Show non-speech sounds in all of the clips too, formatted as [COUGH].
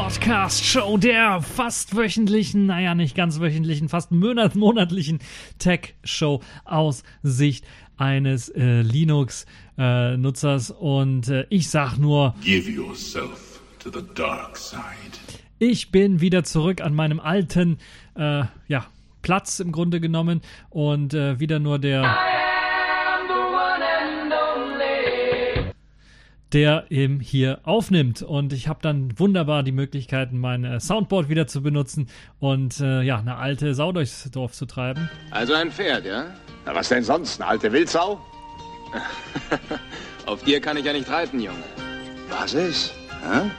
Podcast-Show der fast wöchentlichen, naja, nicht ganz wöchentlichen, fast monatlichen Tech-Show aus Sicht eines äh, Linux-Nutzers. Äh, Und äh, ich sag nur: Give yourself to the dark side. Ich bin wieder zurück an meinem alten, äh, ja, Platz im Grunde genommen und äh, wieder nur der. Der eben hier aufnimmt. Und ich habe dann wunderbar die Möglichkeiten, mein äh, Soundboard wieder zu benutzen und äh, ja, eine alte Sau durchs Dorf zu treiben. Also ein Pferd, ja? Na, was denn sonst? Eine alte Wildsau? [LAUGHS] Auf dir kann ich ja nicht reiten, Junge. Was ist? Hä?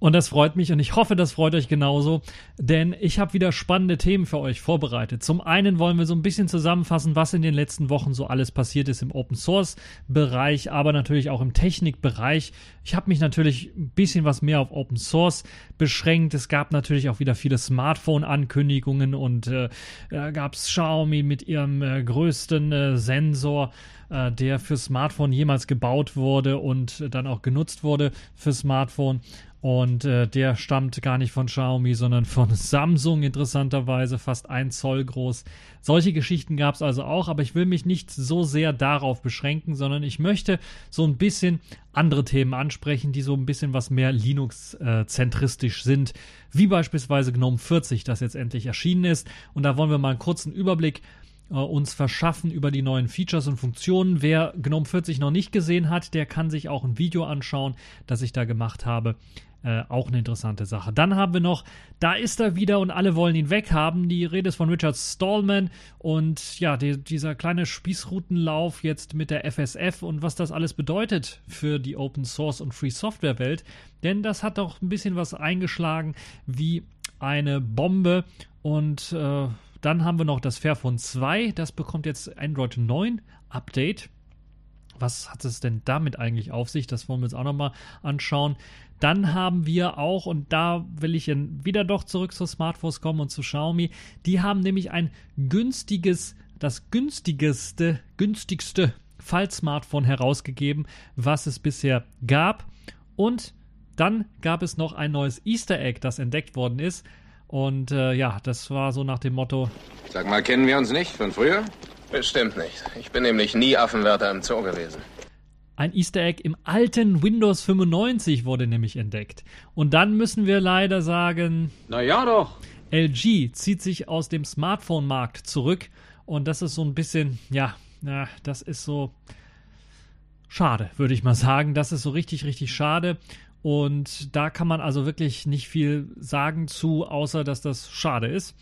Und das freut mich und ich hoffe, das freut euch genauso, denn ich habe wieder spannende Themen für euch vorbereitet. Zum einen wollen wir so ein bisschen zusammenfassen, was in den letzten Wochen so alles passiert ist im Open Source Bereich, aber natürlich auch im Technikbereich. Ich habe mich natürlich ein bisschen was mehr auf Open Source beschränkt. Es gab natürlich auch wieder viele Smartphone-Ankündigungen und äh, gab es Xiaomi mit ihrem äh, größten äh, Sensor äh, der für Smartphone jemals gebaut wurde und dann auch genutzt wurde für Smartphone. Und äh, der stammt gar nicht von Xiaomi, sondern von [LAUGHS] Samsung, interessanterweise, fast ein Zoll groß. Solche Geschichten gab es also auch, aber ich will mich nicht so sehr darauf beschränken, sondern ich möchte so ein bisschen andere Themen ansprechen, die so ein bisschen was mehr Linux-zentristisch sind, wie beispielsweise GNOME 40, das jetzt endlich erschienen ist. Und da wollen wir mal einen kurzen Überblick äh, uns verschaffen über die neuen Features und Funktionen. Wer GNOME 40 noch nicht gesehen hat, der kann sich auch ein Video anschauen, das ich da gemacht habe. Äh, auch eine interessante Sache. Dann haben wir noch, da ist er wieder und alle wollen ihn weghaben. Die Rede ist von Richard Stallman und ja, die, dieser kleine Spießrutenlauf jetzt mit der FSF und was das alles bedeutet für die Open Source und Free Software Welt. Denn das hat doch ein bisschen was eingeschlagen wie eine Bombe und äh, dann haben wir noch das Fairphone 2, das bekommt jetzt Android 9 Update. Was hat es denn damit eigentlich auf sich? Das wollen wir uns auch nochmal anschauen. Dann haben wir auch, und da will ich wieder doch zurück zu Smartphones kommen und zu Xiaomi, die haben nämlich ein günstiges, das günstigste, günstigste Fall-Smartphone herausgegeben, was es bisher gab. Und dann gab es noch ein neues Easter Egg, das entdeckt worden ist. Und äh, ja, das war so nach dem Motto. Sag mal, kennen wir uns nicht von früher? Bestimmt nicht. Ich bin nämlich nie Affenwärter im Zoo gewesen. Ein Easter Egg im alten Windows 95 wurde nämlich entdeckt. Und dann müssen wir leider sagen. Na ja doch. LG zieht sich aus dem Smartphone-Markt zurück. Und das ist so ein bisschen, ja, na, das ist so schade, würde ich mal sagen. Das ist so richtig, richtig schade. Und da kann man also wirklich nicht viel sagen zu, außer dass das schade ist.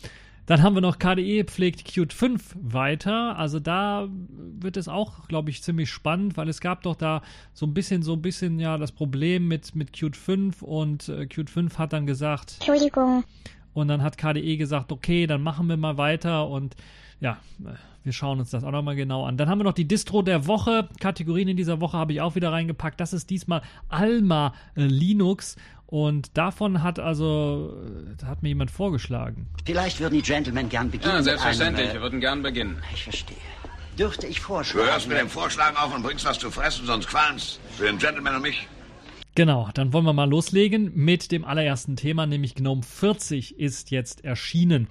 Dann haben wir noch KDE pflegt Qt 5 weiter. Also da wird es auch, glaube ich, ziemlich spannend, weil es gab doch da so ein bisschen, so ein bisschen ja das Problem mit, mit Qt 5 und äh, Qt 5 hat dann gesagt. Entschuldigung. Und dann hat KDE gesagt, okay, dann machen wir mal weiter und ja, wir schauen uns das auch nochmal genau an. Dann haben wir noch die Distro der Woche. Kategorien in dieser Woche habe ich auch wieder reingepackt. Das ist diesmal Alma äh, Linux. Und davon hat also, äh, hat mir jemand vorgeschlagen. Vielleicht würden die Gentlemen gern beginnen. Ja, selbstverständlich. Einem, Wir würden gern beginnen. ich verstehe. Dürfte ich Du vorschlagen? hörst mit dem Vorschlagen auf und bringst was zu fressen, sonst qualm's. Für den Gentleman und mich. Genau, dann wollen wir mal loslegen mit dem allerersten Thema, nämlich GNOME 40 ist jetzt erschienen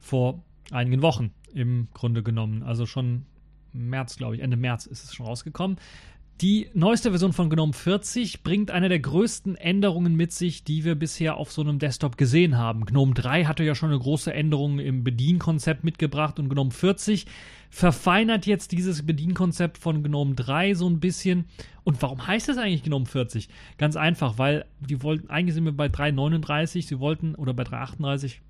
vor einigen Wochen im Grunde genommen. Also schon März, glaube ich, Ende März ist es schon rausgekommen. Die neueste Version von GNOME 40 bringt eine der größten Änderungen mit sich, die wir bisher auf so einem Desktop gesehen haben. GNOME 3 hatte ja schon eine große Änderung im Bedienkonzept mitgebracht und GNOME 40 verfeinert jetzt dieses Bedienkonzept von GNOME 3 so ein bisschen. Und warum heißt es eigentlich GNOME 40? Ganz einfach, weil die wollten, eigentlich sind wir bei 339, sie wollten, oder bei 338,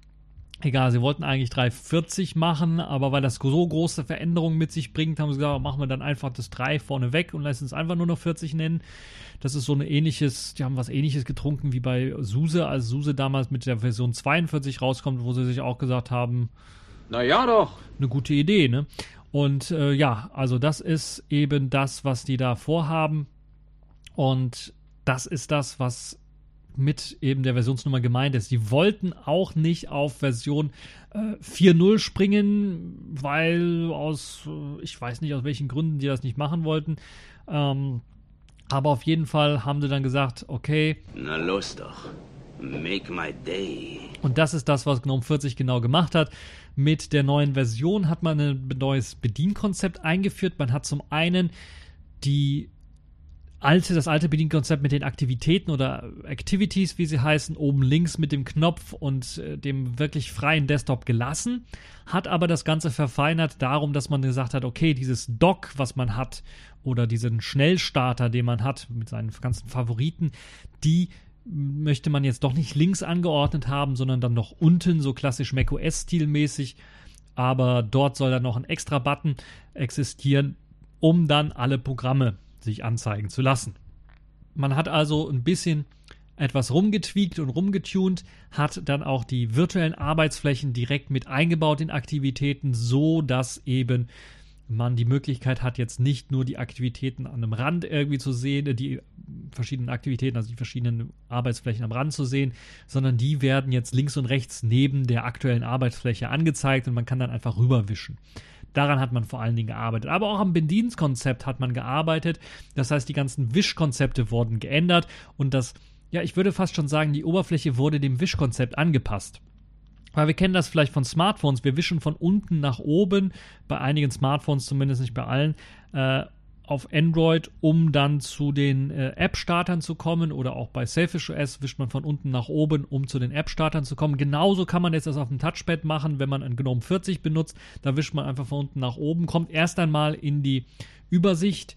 Egal, sie wollten eigentlich 340 machen, aber weil das so große Veränderungen mit sich bringt, haben sie gesagt, machen wir dann einfach das 3 vorne weg und lassen es einfach nur noch 40 nennen. Das ist so ein ähnliches, die haben was ähnliches getrunken wie bei SUSE, als SUSE damals mit der Version 42 rauskommt, wo sie sich auch gesagt haben, Na ja doch. eine gute Idee, ne? Und äh, ja, also das ist eben das, was die da vorhaben. Und das ist das, was mit eben der Versionsnummer gemeint ist. Die wollten auch nicht auf Version äh, 4.0 springen, weil aus, äh, ich weiß nicht aus welchen Gründen die das nicht machen wollten. Ähm, aber auf jeden Fall haben sie dann gesagt, okay, Na los doch. Make my day. Und das ist das, was GNOME 40 genau gemacht hat. Mit der neuen Version hat man ein neues Bedienkonzept eingeführt. Man hat zum einen die alte, das alte Bedienkonzept mit den Aktivitäten oder Activities, wie sie heißen, oben links mit dem Knopf und äh, dem wirklich freien Desktop gelassen, hat aber das Ganze verfeinert darum, dass man gesagt hat, okay, dieses Dock, was man hat, oder diesen Schnellstarter, den man hat mit seinen ganzen Favoriten, die möchte man jetzt doch nicht links angeordnet haben, sondern dann noch unten, so klassisch macOS-stilmäßig. Aber dort soll dann noch ein extra Button existieren, um dann alle Programme sich anzeigen zu lassen. Man hat also ein bisschen etwas rumgetweakt und rumgetunt, hat dann auch die virtuellen Arbeitsflächen direkt mit eingebaut in Aktivitäten, so dass eben man die Möglichkeit hat, jetzt nicht nur die Aktivitäten an einem Rand irgendwie zu sehen, die verschiedenen Aktivitäten, also die verschiedenen Arbeitsflächen am Rand zu sehen, sondern die werden jetzt links und rechts neben der aktuellen Arbeitsfläche angezeigt und man kann dann einfach rüberwischen. Daran hat man vor allen Dingen gearbeitet. Aber auch am Bedienkonzept hat man gearbeitet. Das heißt, die ganzen Wischkonzepte wurden geändert und das, ja, ich würde fast schon sagen, die Oberfläche wurde dem Wischkonzept angepasst. Weil wir kennen das vielleicht von Smartphones. Wir wischen von unten nach oben, bei einigen Smartphones zumindest nicht bei allen. Äh, auf Android, um dann zu den äh, App-Startern zu kommen oder auch bei Selfish OS wischt man von unten nach oben, um zu den App-Startern zu kommen. Genauso kann man jetzt das auf dem Touchpad machen, wenn man ein GNOME 40 benutzt. Da wischt man einfach von unten nach oben, kommt erst einmal in die Übersicht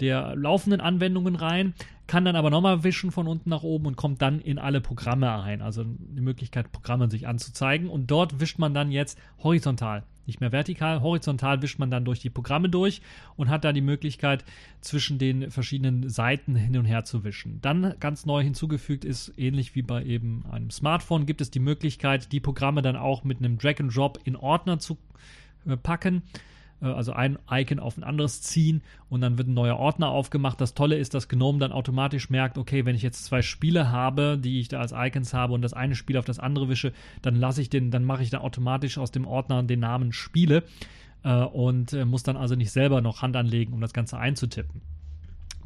der laufenden Anwendungen rein, kann dann aber nochmal wischen von unten nach oben und kommt dann in alle Programme ein. Also die Möglichkeit, Programme sich anzuzeigen. Und dort wischt man dann jetzt horizontal nicht mehr vertikal, horizontal wischt man dann durch die Programme durch und hat da die Möglichkeit, zwischen den verschiedenen Seiten hin und her zu wischen. Dann ganz neu hinzugefügt ist, ähnlich wie bei eben einem Smartphone, gibt es die Möglichkeit, die Programme dann auch mit einem Drag and Drop in Ordner zu äh, packen also ein Icon auf ein anderes ziehen und dann wird ein neuer Ordner aufgemacht. Das Tolle ist, dass GNOME dann automatisch merkt, okay, wenn ich jetzt zwei Spiele habe, die ich da als Icons habe und das eine Spiel auf das andere wische, dann lasse ich den, dann mache ich da automatisch aus dem Ordner den Namen Spiele äh, und äh, muss dann also nicht selber noch Hand anlegen, um das Ganze einzutippen.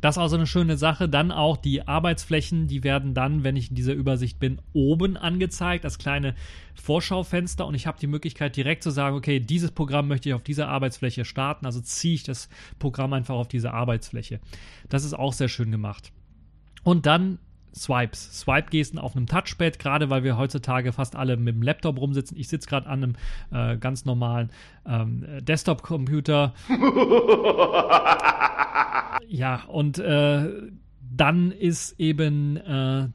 Das ist also eine schöne Sache. Dann auch die Arbeitsflächen, die werden dann, wenn ich in dieser Übersicht bin, oben angezeigt, als kleine Vorschaufenster. Und ich habe die Möglichkeit direkt zu sagen, okay, dieses Programm möchte ich auf dieser Arbeitsfläche starten. Also ziehe ich das Programm einfach auf diese Arbeitsfläche. Das ist auch sehr schön gemacht. Und dann Swipes, Swipe-Gesten auf einem Touchpad, gerade weil wir heutzutage fast alle mit dem Laptop rumsitzen. Ich sitze gerade an einem äh, ganz normalen ähm, Desktop-Computer. [LAUGHS] ja, und äh, dann ist eben äh,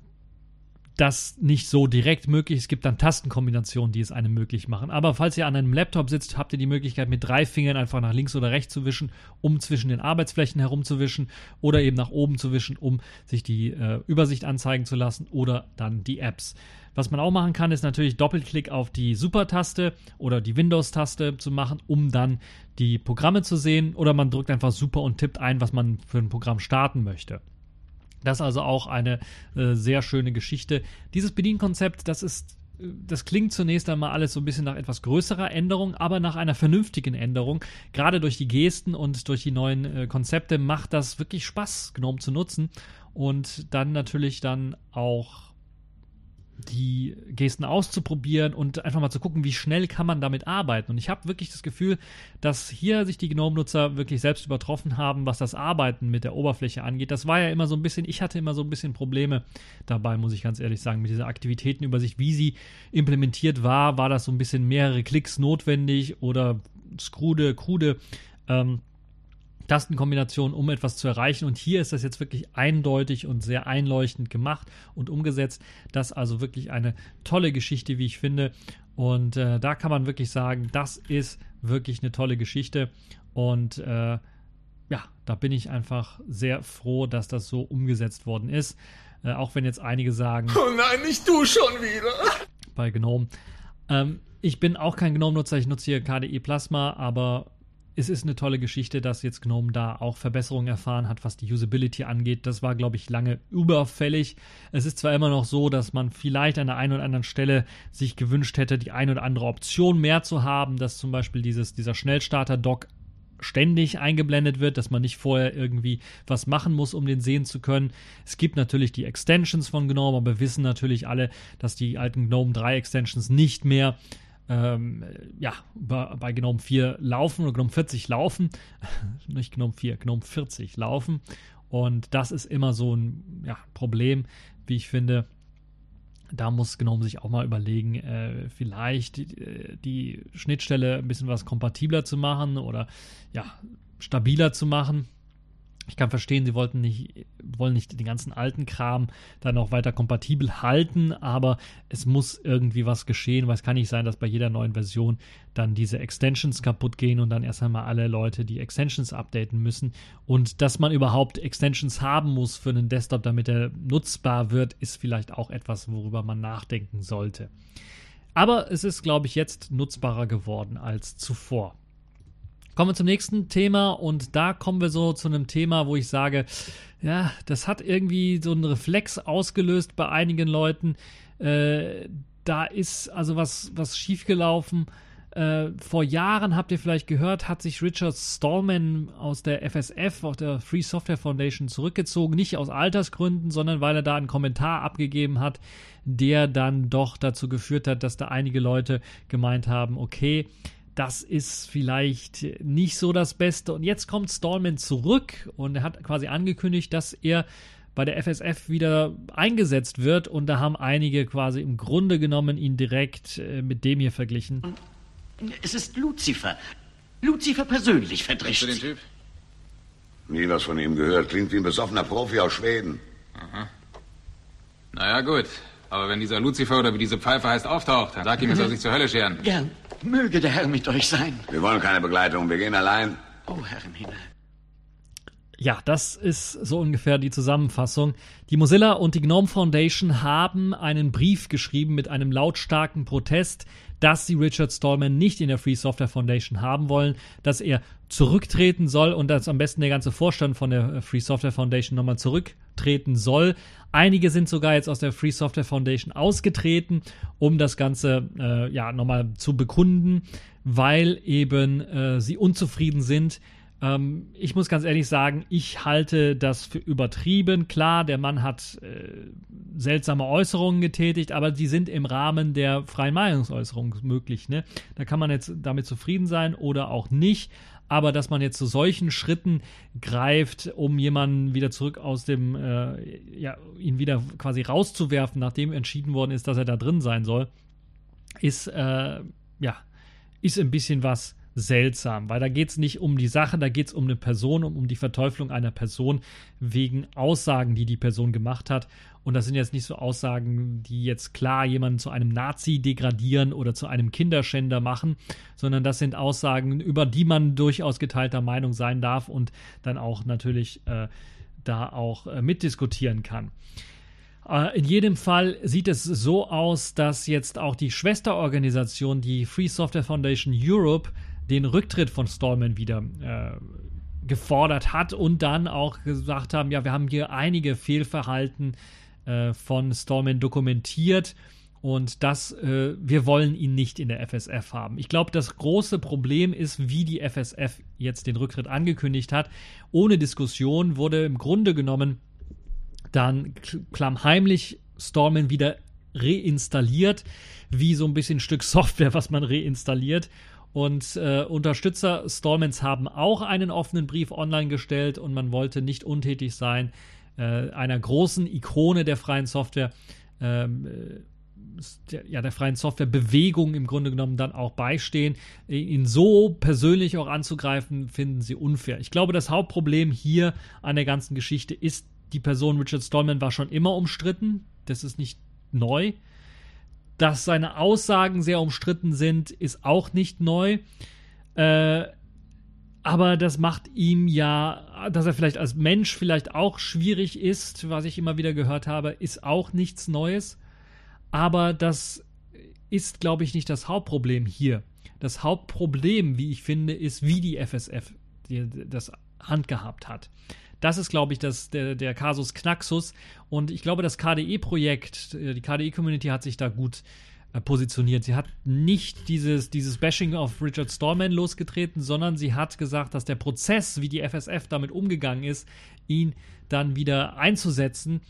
das nicht so direkt möglich. Es gibt dann Tastenkombinationen, die es einem möglich machen. Aber falls ihr an einem Laptop sitzt, habt ihr die Möglichkeit, mit drei Fingern einfach nach links oder rechts zu wischen, um zwischen den Arbeitsflächen herumzuwischen oder eben nach oben zu wischen, um sich die äh, Übersicht anzeigen zu lassen oder dann die Apps. Was man auch machen kann, ist natürlich Doppelklick auf die Super-Taste oder die Windows-Taste zu machen, um dann die Programme zu sehen. Oder man drückt einfach Super und tippt ein, was man für ein Programm starten möchte. Das ist also auch eine äh, sehr schöne Geschichte. Dieses Bedienkonzept, das ist äh, das klingt zunächst einmal alles so ein bisschen nach etwas größerer Änderung, aber nach einer vernünftigen Änderung. Gerade durch die Gesten und durch die neuen äh, Konzepte macht das wirklich Spaß, GNOME zu nutzen. Und dann natürlich dann auch die Gesten auszuprobieren und einfach mal zu gucken, wie schnell kann man damit arbeiten. Und ich habe wirklich das Gefühl, dass hier sich die GNOME-Nutzer wirklich selbst übertroffen haben, was das Arbeiten mit der Oberfläche angeht. Das war ja immer so ein bisschen, ich hatte immer so ein bisschen Probleme dabei, muss ich ganz ehrlich sagen, mit dieser Aktivitätenübersicht, wie sie implementiert war. War das so ein bisschen mehrere Klicks notwendig oder skrude, krude ähm, Tastenkombination, um etwas zu erreichen. Und hier ist das jetzt wirklich eindeutig und sehr einleuchtend gemacht und umgesetzt. Das ist also wirklich eine tolle Geschichte, wie ich finde. Und äh, da kann man wirklich sagen, das ist wirklich eine tolle Geschichte. Und äh, ja, da bin ich einfach sehr froh, dass das so umgesetzt worden ist. Äh, auch wenn jetzt einige sagen. Oh nein, nicht du schon wieder. Bei Gnome. Ähm, ich bin auch kein Gnome-Nutzer, ich nutze hier KDE Plasma, aber es ist eine tolle Geschichte, dass jetzt GNOME da auch Verbesserungen erfahren hat, was die Usability angeht. Das war, glaube ich, lange überfällig. Es ist zwar immer noch so, dass man vielleicht an der einen oder anderen Stelle sich gewünscht hätte, die eine oder andere Option mehr zu haben, dass zum Beispiel dieses, dieser Schnellstarter-Dock ständig eingeblendet wird, dass man nicht vorher irgendwie was machen muss, um den sehen zu können. Es gibt natürlich die Extensions von GNOME, aber wir wissen natürlich alle, dass die alten GNOME 3 Extensions nicht mehr ähm, ja, bei, GNOME 4 laufen oder GNOME 40 laufen, [LAUGHS] nicht GNOME 4, GNOME 40 laufen. Und das ist immer so ein ja, Problem, wie ich finde. Da muss GNOME sich auch mal überlegen, äh, vielleicht die, äh, die, Schnittstelle ein bisschen was kompatibler zu machen oder ja, stabiler zu machen. Ich kann verstehen, sie wollten nicht, wollen nicht den ganzen alten Kram dann auch weiter kompatibel halten, aber es muss irgendwie was geschehen, weil es kann nicht sein, dass bei jeder neuen Version dann diese Extensions kaputt gehen und dann erst einmal alle Leute die Extensions updaten müssen. Und dass man überhaupt Extensions haben muss für einen Desktop, damit er nutzbar wird, ist vielleicht auch etwas, worüber man nachdenken sollte. Aber es ist, glaube ich, jetzt nutzbarer geworden als zuvor. Kommen wir zum nächsten Thema und da kommen wir so zu einem Thema, wo ich sage, ja, das hat irgendwie so einen Reflex ausgelöst bei einigen Leuten. Äh, da ist also was, was schiefgelaufen. Äh, vor Jahren habt ihr vielleicht gehört, hat sich Richard Stallman aus der FSF, aus der Free Software Foundation, zurückgezogen. Nicht aus Altersgründen, sondern weil er da einen Kommentar abgegeben hat, der dann doch dazu geführt hat, dass da einige Leute gemeint haben, okay, das ist vielleicht nicht so das Beste. Und jetzt kommt Stallman zurück und er hat quasi angekündigt, dass er bei der FSF wieder eingesetzt wird. Und da haben einige quasi im Grunde genommen ihn direkt äh, mit dem hier verglichen. Es ist Lucifer. Lucifer persönlich verdrischt. Kennst du den Typ? Nie was von ihm gehört. Klingt wie ein besoffener Profi aus Schweden. Naja, gut. Aber wenn dieser Lucifer oder wie diese Pfeife heißt auftaucht, dann sag ihm, er soll sich zur Hölle scheren. Gern. Möge der Herr mit euch sein. Wir wollen keine Begleitung. Wir gehen allein. Oh, Herr im Himmel. Ja, das ist so ungefähr die Zusammenfassung. Die Mozilla und die GNOME Foundation haben einen Brief geschrieben mit einem lautstarken Protest, dass sie Richard Stallman nicht in der Free Software Foundation haben wollen, dass er zurücktreten soll und dass am besten der ganze Vorstand von der Free Software Foundation nochmal zurücktreten soll. Einige sind sogar jetzt aus der Free Software Foundation ausgetreten, um das Ganze äh, ja nochmal zu bekunden, weil eben äh, sie unzufrieden sind ähm, ich muss ganz ehrlich sagen, ich halte das für übertrieben. Klar, der Mann hat äh, seltsame Äußerungen getätigt, aber die sind im Rahmen der freien Meinungsäußerung möglich. Ne? Da kann man jetzt damit zufrieden sein oder auch nicht. Aber dass man jetzt zu solchen Schritten greift, um jemanden wieder zurück aus dem, äh, ja, ihn wieder quasi rauszuwerfen, nachdem entschieden worden ist, dass er da drin sein soll, ist, äh, ja, ist ein bisschen was seltsam, weil da geht es nicht um die Sache, da geht es um eine Person, um, um die Verteuflung einer Person wegen Aussagen, die die Person gemacht hat. Und das sind jetzt nicht so Aussagen, die jetzt klar jemanden zu einem Nazi degradieren oder zu einem Kinderschänder machen, sondern das sind Aussagen, über die man durchaus geteilter Meinung sein darf und dann auch natürlich äh, da auch äh, mitdiskutieren kann. Äh, in jedem Fall sieht es so aus, dass jetzt auch die Schwesterorganisation, die Free Software Foundation Europe, den Rücktritt von Stallman wieder äh, gefordert hat und dann auch gesagt haben, ja, wir haben hier einige Fehlverhalten äh, von Stallman dokumentiert und das, äh, wir wollen ihn nicht in der FSF haben. Ich glaube, das große Problem ist, wie die FSF jetzt den Rücktritt angekündigt hat. Ohne Diskussion wurde im Grunde genommen dann klammheimlich Stallman wieder reinstalliert, wie so ein bisschen ein Stück Software, was man reinstalliert. Und äh, Unterstützer Stallmans haben auch einen offenen Brief online gestellt und man wollte nicht untätig sein, äh, einer großen Ikone der freien Software, ähm, äh, der, ja, der freien Softwarebewegung im Grunde genommen dann auch beistehen. Ihn so persönlich auch anzugreifen, finden sie unfair. Ich glaube, das Hauptproblem hier an der ganzen Geschichte ist, die Person Richard Stallman war schon immer umstritten. Das ist nicht neu. Dass seine Aussagen sehr umstritten sind, ist auch nicht neu. Äh, aber das macht ihm ja, dass er vielleicht als Mensch vielleicht auch schwierig ist, was ich immer wieder gehört habe, ist auch nichts Neues. Aber das ist, glaube ich, nicht das Hauptproblem hier. Das Hauptproblem, wie ich finde, ist, wie die FSF das handgehabt hat. Das ist, glaube ich, das, der, der Kasus Knaxus. Und ich glaube, das KDE-Projekt, äh, die KDE-Community hat sich da gut äh, positioniert. Sie hat nicht dieses, dieses Bashing auf Richard Stallman losgetreten, sondern sie hat gesagt, dass der Prozess, wie die FSF damit umgegangen ist, ihn dann wieder einzusetzen,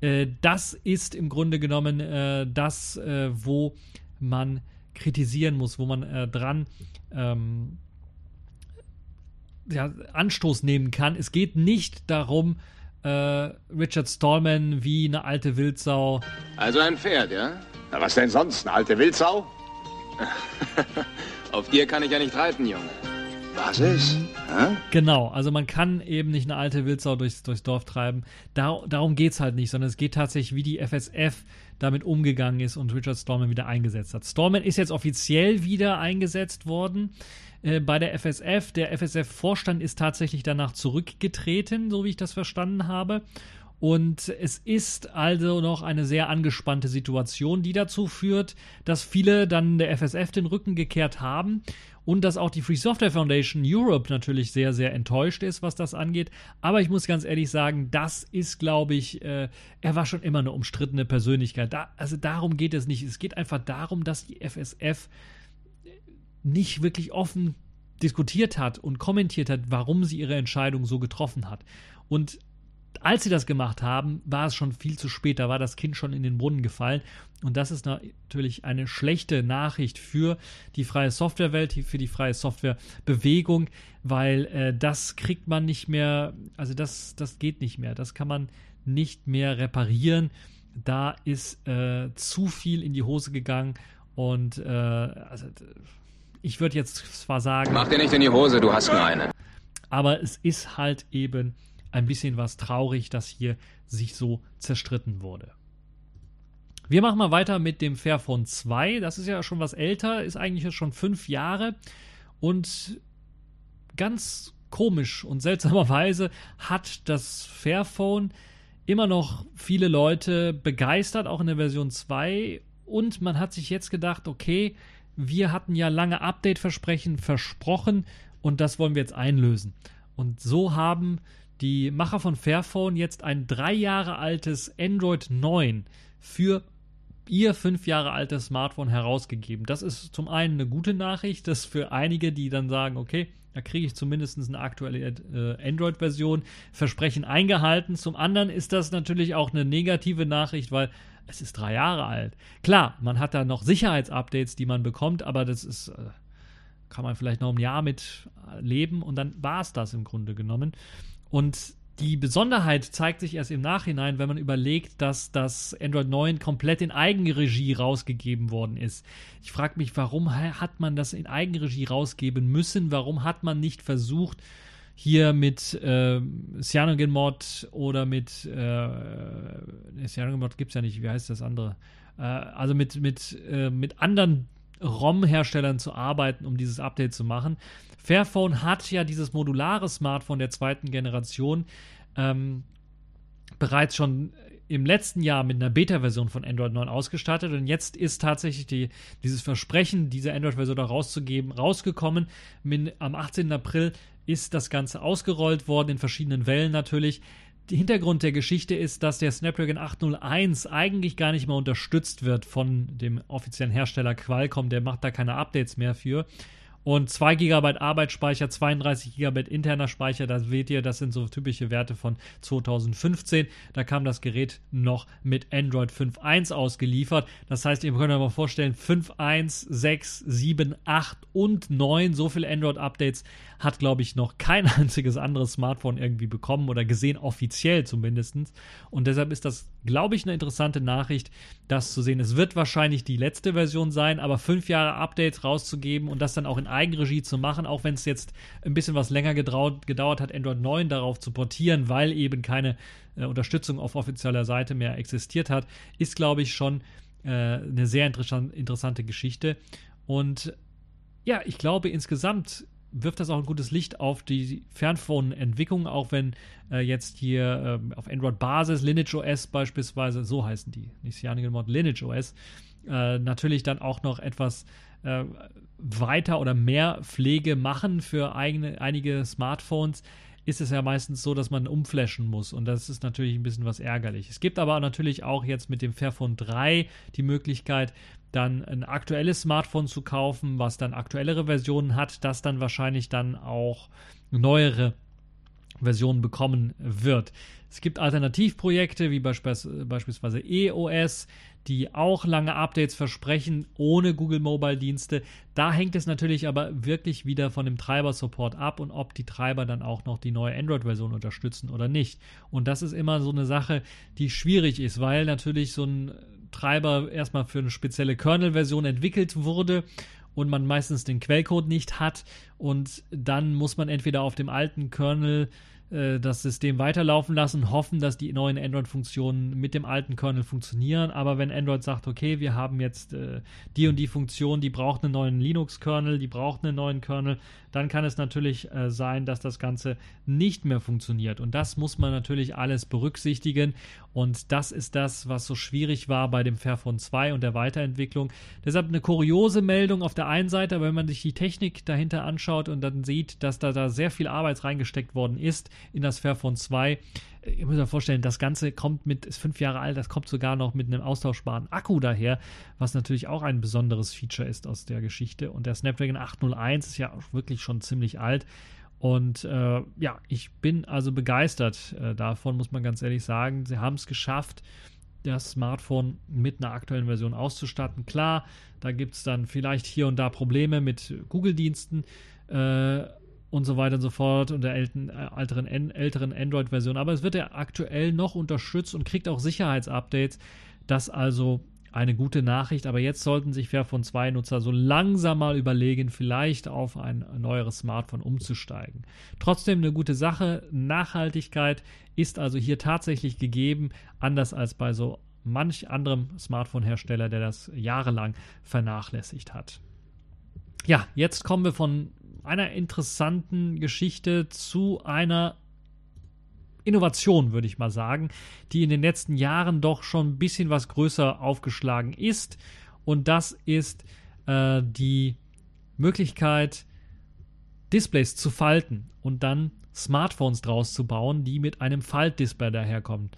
äh, das ist im Grunde genommen das, wo man kritisieren muss, wo man dran ähm, ja, Anstoß nehmen kann. Es geht nicht darum, äh, Richard Stallman wie eine alte Wildsau. Also ein Pferd, ja? Na, was denn sonst? Eine alte Wildsau? [LAUGHS] Auf dir kann ich ja nicht reiten, Junge. Was ist? Hä? Genau, also man kann eben nicht eine alte Wildsau durchs, durchs Dorf treiben. Da, darum geht es halt nicht, sondern es geht tatsächlich, wie die FSF damit umgegangen ist und Richard Stallman wieder eingesetzt hat. Stallman ist jetzt offiziell wieder eingesetzt worden äh, bei der FSF. Der FSF-Vorstand ist tatsächlich danach zurückgetreten, so wie ich das verstanden habe. Und es ist also noch eine sehr angespannte Situation, die dazu führt, dass viele dann der FSF den Rücken gekehrt haben und dass auch die Free Software Foundation Europe natürlich sehr, sehr enttäuscht ist, was das angeht. Aber ich muss ganz ehrlich sagen, das ist, glaube ich, äh, er war schon immer eine umstrittene Persönlichkeit. Da, also darum geht es nicht. Es geht einfach darum, dass die FSF nicht wirklich offen diskutiert hat und kommentiert hat, warum sie ihre Entscheidung so getroffen hat. Und als sie das gemacht haben, war es schon viel zu spät. Da war das Kind schon in den Brunnen gefallen. Und das ist natürlich eine schlechte Nachricht für die freie Softwarewelt, für die freie Softwarebewegung, weil äh, das kriegt man nicht mehr, also das, das geht nicht mehr. Das kann man nicht mehr reparieren. Da ist äh, zu viel in die Hose gegangen und äh, also, ich würde jetzt zwar sagen. Mach dir nicht in die Hose, du hast nur eine. Aber es ist halt eben ein bisschen was traurig, dass hier sich so zerstritten wurde. Wir machen mal weiter mit dem Fairphone 2. Das ist ja schon was älter, ist eigentlich schon fünf Jahre. Und ganz komisch und seltsamerweise hat das Fairphone immer noch viele Leute begeistert, auch in der Version 2. Und man hat sich jetzt gedacht, okay, wir hatten ja lange Update-Versprechen versprochen und das wollen wir jetzt einlösen. Und so haben die Macher von Fairphone jetzt ein drei Jahre altes Android 9 für ihr fünf Jahre altes Smartphone herausgegeben. Das ist zum einen eine gute Nachricht, das für einige, die dann sagen, okay, da kriege ich zumindest eine aktuelle äh, Android-Version, Versprechen eingehalten. Zum anderen ist das natürlich auch eine negative Nachricht, weil es ist drei Jahre alt. Klar, man hat da noch Sicherheitsupdates, die man bekommt, aber das ist, äh, kann man vielleicht noch ein Jahr mit leben und dann war es das im Grunde genommen. Und die Besonderheit zeigt sich erst im Nachhinein, wenn man überlegt, dass das Android 9 komplett in Eigenregie rausgegeben worden ist. Ich frage mich, warum hat man das in Eigenregie rausgeben müssen? Warum hat man nicht versucht, hier mit äh, CyanogenMod oder mit äh, CyanogenMod gibt es ja nicht, wie heißt das andere? Äh, also mit, mit, äh, mit anderen ROM-Herstellern zu arbeiten, um dieses Update zu machen. Fairphone hat ja dieses modulare Smartphone der zweiten Generation ähm, bereits schon im letzten Jahr mit einer Beta-Version von Android 9 ausgestattet und jetzt ist tatsächlich die, dieses Versprechen, diese Android-Version da rauszugeben, rausgekommen. Min, am 18. April ist das Ganze ausgerollt worden, in verschiedenen Wellen natürlich. Der Hintergrund der Geschichte ist, dass der Snapdragon 801 eigentlich gar nicht mehr unterstützt wird von dem offiziellen Hersteller Qualcomm. Der macht da keine Updates mehr für. Und 2 GB Arbeitsspeicher, 32 GB interner Speicher, das seht ihr, das sind so typische Werte von 2015. Da kam das Gerät noch mit Android 5.1 ausgeliefert. Das heißt, ihr könnt euch mal vorstellen, 5.1, 6, 7, 8 und 9, so viele Android-Updates hat, glaube ich, noch kein [LAUGHS] einziges anderes Smartphone irgendwie bekommen oder gesehen, offiziell zumindest. Und deshalb ist das, glaube ich, eine interessante Nachricht, das zu sehen. Es wird wahrscheinlich die letzte Version sein, aber fünf Jahre Updates rauszugeben und das dann auch in Eigenregie zu machen, auch wenn es jetzt ein bisschen was länger gedraut, gedauert hat, Android 9 darauf zu portieren, weil eben keine äh, Unterstützung auf offizieller Seite mehr existiert hat, ist, glaube ich, schon äh, eine sehr interessante Geschichte. Und ja, ich glaube, insgesamt wirft das auch ein gutes Licht auf die Fernphone-Entwicklung, auch wenn äh, jetzt hier äh, auf Android-Basis, Lineage OS beispielsweise, so heißen die, nicht Cyanical Mod, Lineage OS, äh, natürlich dann auch noch etwas äh, weiter oder mehr Pflege machen für eigene, einige Smartphones, ist es ja meistens so, dass man umflashen muss und das ist natürlich ein bisschen was ärgerlich. Es gibt aber natürlich auch jetzt mit dem Fairphone 3 die Möglichkeit, dann ein aktuelles Smartphone zu kaufen, was dann aktuellere Versionen hat, das dann wahrscheinlich dann auch neuere Versionen bekommen wird. Es gibt Alternativprojekte wie beispielsweise EOS, die auch lange Updates versprechen ohne Google Mobile Dienste. Da hängt es natürlich aber wirklich wieder von dem Treiber-Support ab und ob die Treiber dann auch noch die neue Android-Version unterstützen oder nicht. Und das ist immer so eine Sache, die schwierig ist, weil natürlich so ein Treiber erstmal für eine spezielle Kernel-Version entwickelt wurde und man meistens den Quellcode nicht hat und dann muss man entweder auf dem alten Kernel das System weiterlaufen lassen, hoffen, dass die neuen Android-Funktionen mit dem alten Kernel funktionieren. Aber wenn Android sagt, okay, wir haben jetzt äh, die und die Funktion, die braucht einen neuen Linux-Kernel, die braucht einen neuen Kernel, dann kann es natürlich äh, sein, dass das Ganze nicht mehr funktioniert. Und das muss man natürlich alles berücksichtigen. Und das ist das, was so schwierig war bei dem Fairphone 2 und der Weiterentwicklung. Deshalb eine kuriose Meldung auf der einen Seite, aber wenn man sich die Technik dahinter anschaut und dann sieht, dass da, da sehr viel Arbeit reingesteckt worden ist in das Fairphone 2, ich muss mir vorstellen, das Ganze kommt mit, ist fünf Jahre alt, das kommt sogar noch mit einem austauschbaren Akku daher, was natürlich auch ein besonderes Feature ist aus der Geschichte. Und der Snapdragon 801 ist ja auch wirklich schon ziemlich alt. Und äh, ja, ich bin also begeistert äh, davon, muss man ganz ehrlich sagen. Sie haben es geschafft, das Smartphone mit einer aktuellen Version auszustatten. Klar, da gibt es dann vielleicht hier und da Probleme mit Google-Diensten. Äh, und so weiter und so fort und der älteren, älteren, älteren Android-Version. Aber es wird ja aktuell noch unterstützt und kriegt auch Sicherheitsupdates. Das also eine gute Nachricht. Aber jetzt sollten sich Fairphone 2 Nutzer so langsam mal überlegen, vielleicht auf ein neueres Smartphone umzusteigen. Trotzdem eine gute Sache. Nachhaltigkeit ist also hier tatsächlich gegeben, anders als bei so manch anderem Smartphone-Hersteller, der das jahrelang vernachlässigt hat. Ja, jetzt kommen wir von einer interessanten Geschichte zu einer Innovation, würde ich mal sagen, die in den letzten Jahren doch schon ein bisschen was größer aufgeschlagen ist. Und das ist äh, die Möglichkeit, Displays zu falten und dann Smartphones draus zu bauen, die mit einem Faltdisplay daherkommen.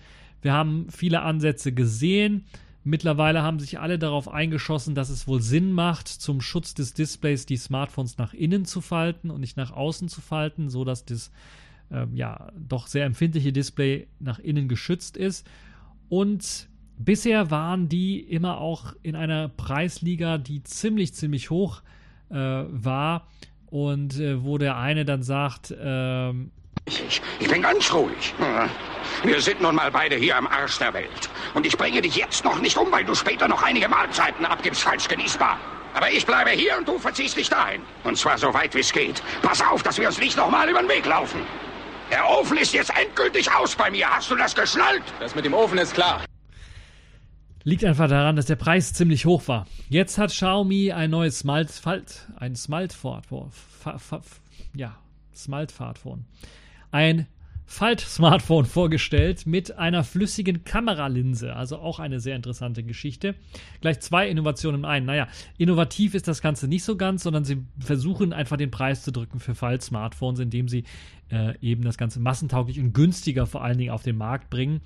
Wir haben viele Ansätze gesehen. Mittlerweile haben sich alle darauf eingeschossen, dass es wohl Sinn macht, zum Schutz des Displays die Smartphones nach innen zu falten und nicht nach außen zu falten, so dass das äh, ja doch sehr empfindliche Display nach innen geschützt ist. Und bisher waren die immer auch in einer Preisliga, die ziemlich, ziemlich hoch äh, war und äh, wo der eine dann sagt, ähm, ich, ich bin ganz ruhig. Wir sind nun mal beide hier am Arsch der Welt. Und ich bringe dich jetzt noch nicht um, weil du später noch einige Mahlzeiten abgibst, falsch genießbar. Aber ich bleibe hier und du verziehst dich dahin. Und zwar so weit wie es geht. Pass auf, dass wir uns nicht nochmal über den Weg laufen. Der Ofen ist jetzt endgültig aus bei mir. Hast du das geschnallt? Das mit dem Ofen ist klar. Liegt einfach daran, dass der Preis ziemlich hoch war. Jetzt hat Xiaomi ein neues Smalt, ein Smalt-Smartphone. Ja, Smalt-Smartphone. Ein Falt-Smartphone [LAUGHS] vorgestellt mit einer flüssigen Kameralinse. Also auch eine sehr interessante Geschichte. Gleich zwei Innovationen im einen. Naja, innovativ ist das Ganze nicht so ganz, sondern sie versuchen einfach den Preis zu drücken für Falt-Smartphones, indem sie äh, eben das Ganze massentauglich und günstiger vor allen Dingen auf den Markt bringen.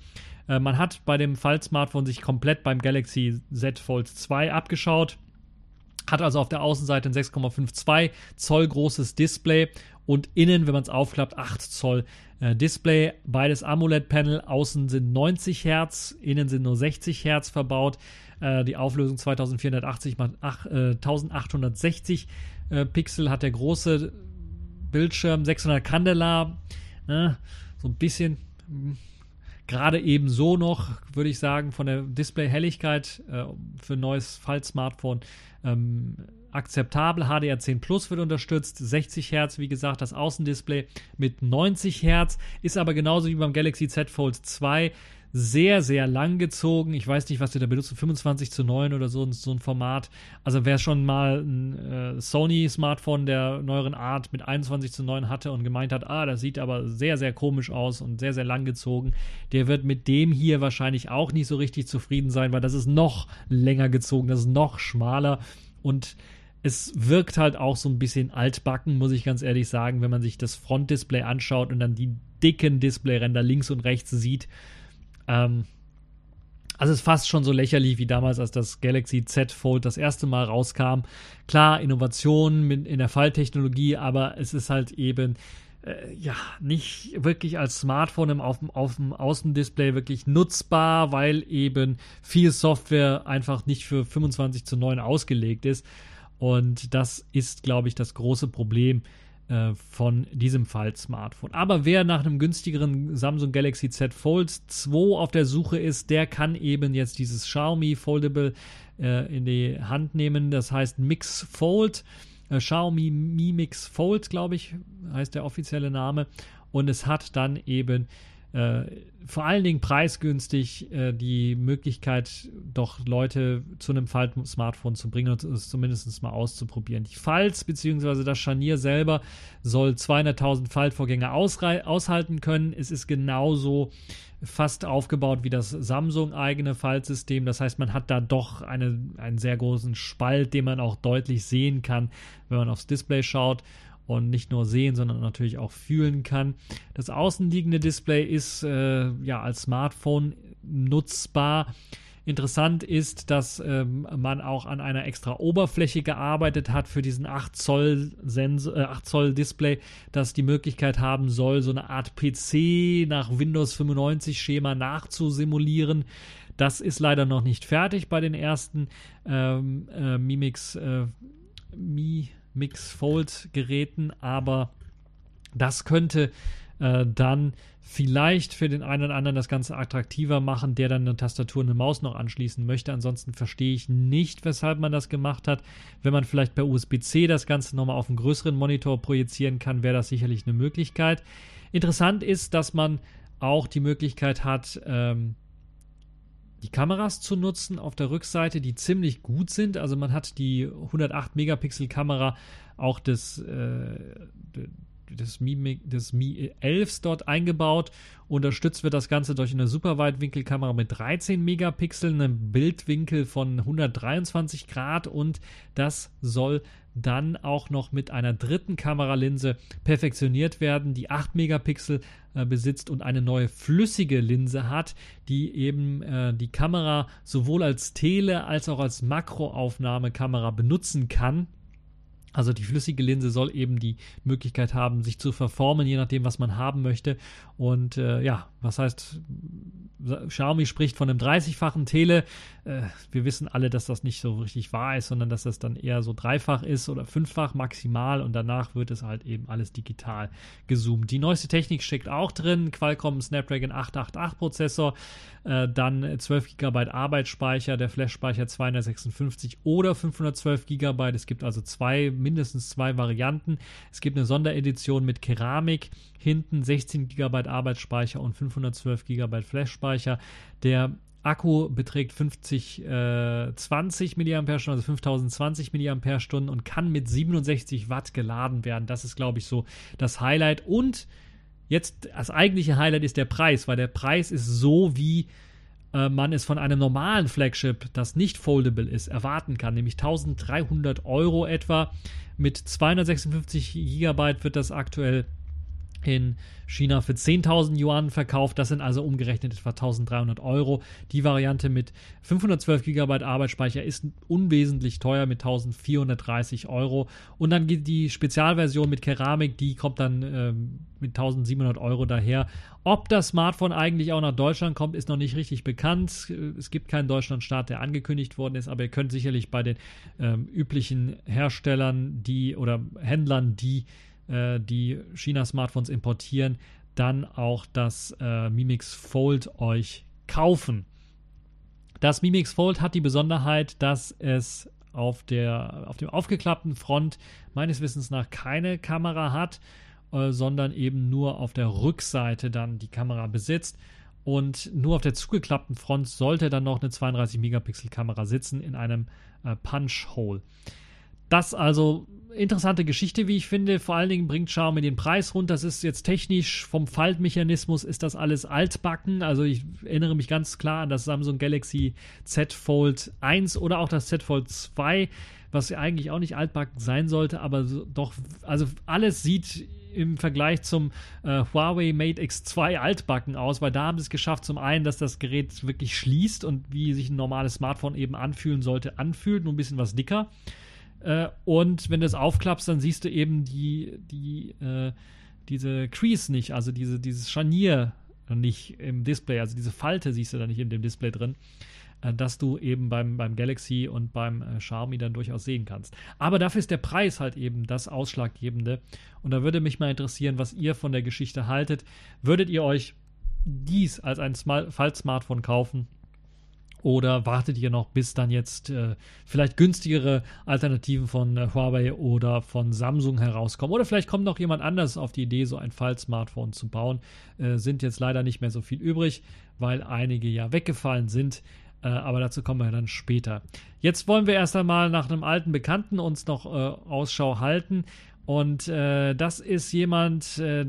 Äh, man hat bei dem Falt-Smartphone sich komplett beim Galaxy Z Fold 2 abgeschaut. Hat also auf der Außenseite ein 6,52 Zoll großes Display und innen, wenn man es aufklappt, 8 Zoll äh, Display. Beides AMOLED-Panel. Außen sind 90 Hertz, innen sind nur 60 Hertz verbaut. Äh, die Auflösung 2480 mal 8, äh, 1860 äh, Pixel hat der große Bildschirm, 600 Candela. Ne? So ein bisschen. Hm, gerade eben so noch, würde ich sagen, von der Display-Helligkeit äh, für ein neues Fall-Smartphone ähm, akzeptabel. HDR10 Plus wird unterstützt, 60 Hertz, wie gesagt, das Außendisplay mit 90 Hertz, ist aber genauso wie beim Galaxy Z Fold 2 sehr, sehr lang gezogen. Ich weiß nicht, was sie da benutzen, 25 zu 9 oder so, so ein Format. Also wer schon mal ein äh, Sony-Smartphone der neueren Art mit 21 zu 9 hatte und gemeint hat, ah, das sieht aber sehr, sehr komisch aus und sehr, sehr lang gezogen, der wird mit dem hier wahrscheinlich auch nicht so richtig zufrieden sein, weil das ist noch länger gezogen, das ist noch schmaler und es wirkt halt auch so ein bisschen altbacken, muss ich ganz ehrlich sagen, wenn man sich das Frontdisplay anschaut und dann die dicken Displayränder links und rechts sieht. Ähm, Also es ist fast schon so lächerlich wie damals, als das Galaxy Z Fold das erste Mal rauskam. Klar, Innovationen in der Falltechnologie, aber es ist halt eben äh, ja nicht wirklich als Smartphone auf, auf dem Außendisplay wirklich nutzbar, weil eben viel Software einfach nicht für 25 zu 9 ausgelegt ist. Und das ist, glaube ich, das große Problem äh, von diesem Fall-Smartphone. Aber wer nach einem günstigeren Samsung Galaxy Z Fold 2 auf der Suche ist, der kann eben jetzt dieses Xiaomi Foldable äh, in die Hand nehmen. Das heißt Mix Fold. Äh, Xiaomi Mi Mix Fold, glaube ich, heißt der offizielle Name. Und es hat dann eben äh, vor allen Dingen preisgünstig äh, die Möglichkeit, doch Leute zu einem Falt-Smartphone zu bringen und es zumindest mal auszuprobieren. Die Falts bzw. das Scharnier selber soll 200.000 Faltvorgänge aushalten können. Es ist genauso fast aufgebaut wie das Samsung-eigene Faltsystem. Das heißt, man hat da doch eine, einen sehr großen Spalt, den man auch deutlich sehen kann, wenn man aufs Display schaut und nicht nur sehen, sondern natürlich auch fühlen kann. Das außenliegende Display ist äh, ja als Smartphone nutzbar. Interessant ist, dass ähm, man auch an einer extra Oberfläche gearbeitet hat für diesen 8 Zoll, Sensor, äh, 8 Zoll Display, das die Möglichkeit haben soll, so eine Art PC nach Windows 95 Schema nachzusimulieren. Das ist leider noch nicht fertig bei den ersten ähm, äh, Mimix äh, Mi Mix-Fold-Geräten, aber das könnte äh, dann vielleicht für den einen oder anderen das Ganze attraktiver machen, der dann eine Tastatur und eine Maus noch anschließen möchte. Ansonsten verstehe ich nicht, weshalb man das gemacht hat. Wenn man vielleicht per USB-C das Ganze nochmal auf einen größeren Monitor projizieren kann, wäre das sicherlich eine Möglichkeit. Interessant ist, dass man auch die Möglichkeit hat, ähm, die Kameras zu nutzen auf der Rückseite, die ziemlich gut sind. Also man hat die 108 Megapixel Kamera auch des, äh, des, Mi, des Mi 11 dort eingebaut. Unterstützt wird das Ganze durch eine Superweitwinkelkamera mit 13 Megapixeln, einem Bildwinkel von 123 Grad und das soll dann auch noch mit einer dritten Kameralinse perfektioniert werden, die 8 Megapixel äh, besitzt und eine neue flüssige Linse hat, die eben äh, die Kamera sowohl als Tele- als auch als Makroaufnahmekamera benutzen kann. Also die flüssige Linse soll eben die Möglichkeit haben, sich zu verformen, je nachdem, was man haben möchte. Und äh, ja, was heißt, Xiaomi spricht von einem 30-fachen Tele. Äh, wir wissen alle, dass das nicht so richtig wahr ist, sondern dass das dann eher so dreifach ist oder fünffach maximal und danach wird es halt eben alles digital gezoomt. Die neueste Technik steckt auch drin, Qualcomm Snapdragon 888 Prozessor, äh, dann 12 GB Arbeitsspeicher, der Flash-Speicher 256 oder 512 GB. Es gibt also zwei, mindestens zwei Varianten. Es gibt eine Sonderedition mit Keramik hinten 16 GB Arbeitsspeicher und 512 GB Flash-Speicher. Der Akku beträgt 50, äh, 20 mAh, also 5020 mAh und kann mit 67 Watt geladen werden. Das ist, glaube ich, so das Highlight. Und jetzt das eigentliche Highlight ist der Preis, weil der Preis ist so, wie äh, man es von einem normalen Flagship, das nicht foldable ist, erwarten kann, nämlich 1300 Euro etwa. Mit 256 GB wird das aktuell in China für 10.000 Yuan verkauft. Das sind also umgerechnet etwa 1.300 Euro. Die Variante mit 512 GB Arbeitsspeicher ist unwesentlich teuer mit 1.430 Euro. Und dann geht die Spezialversion mit Keramik, die kommt dann ähm, mit 1.700 Euro daher. Ob das Smartphone eigentlich auch nach Deutschland kommt, ist noch nicht richtig bekannt. Es gibt keinen Deutschlandstart, der angekündigt worden ist, aber ihr könnt sicherlich bei den ähm, üblichen Herstellern, die oder Händlern, die äh, die China-Smartphones importieren, dann auch das äh, Mimix Fold euch kaufen. Das Mimix Fold hat die Besonderheit, dass es auf, der, auf dem aufgeklappten Front meines Wissens nach keine Kamera hat, äh, sondern eben nur auf der Rückseite dann die Kamera besitzt. Und nur auf der zugeklappten Front sollte dann noch eine 32 Megapixel Kamera sitzen in einem äh, Punch Hole. Das also interessante Geschichte, wie ich finde. Vor allen Dingen bringt Xiaomi den Preis runter. Das ist jetzt technisch vom Faltmechanismus ist das alles altbacken. Also ich erinnere mich ganz klar an das Samsung Galaxy Z Fold 1 oder auch das Z Fold 2, was ja eigentlich auch nicht altbacken sein sollte, aber doch, also alles sieht im Vergleich zum äh, Huawei Mate X2 altbacken aus, weil da haben sie es geschafft, zum einen, dass das Gerät wirklich schließt und wie sich ein normales Smartphone eben anfühlen sollte, anfühlt, nur ein bisschen was dicker. Äh, und wenn du es aufklappst, dann siehst du eben die, die, äh, diese Crease nicht, also diese, dieses Scharnier nicht im Display, also diese Falte siehst du da nicht in dem Display drin. Äh, dass du eben beim, beim Galaxy und beim äh, Xiaomi dann durchaus sehen kannst. Aber dafür ist der Preis halt eben das Ausschlaggebende. Und da würde mich mal interessieren, was ihr von der Geschichte haltet. Würdet ihr euch dies als ein Fall-Smartphone kaufen? Oder wartet ihr noch, bis dann jetzt äh, vielleicht günstigere Alternativen von äh, Huawei oder von Samsung herauskommen? Oder vielleicht kommt noch jemand anders auf die Idee, so ein Fall-Smartphone zu bauen. Äh, sind jetzt leider nicht mehr so viel übrig, weil einige ja weggefallen sind. Äh, aber dazu kommen wir dann später. Jetzt wollen wir erst einmal nach einem alten Bekannten uns noch äh, Ausschau halten. Und äh, das ist jemand, äh,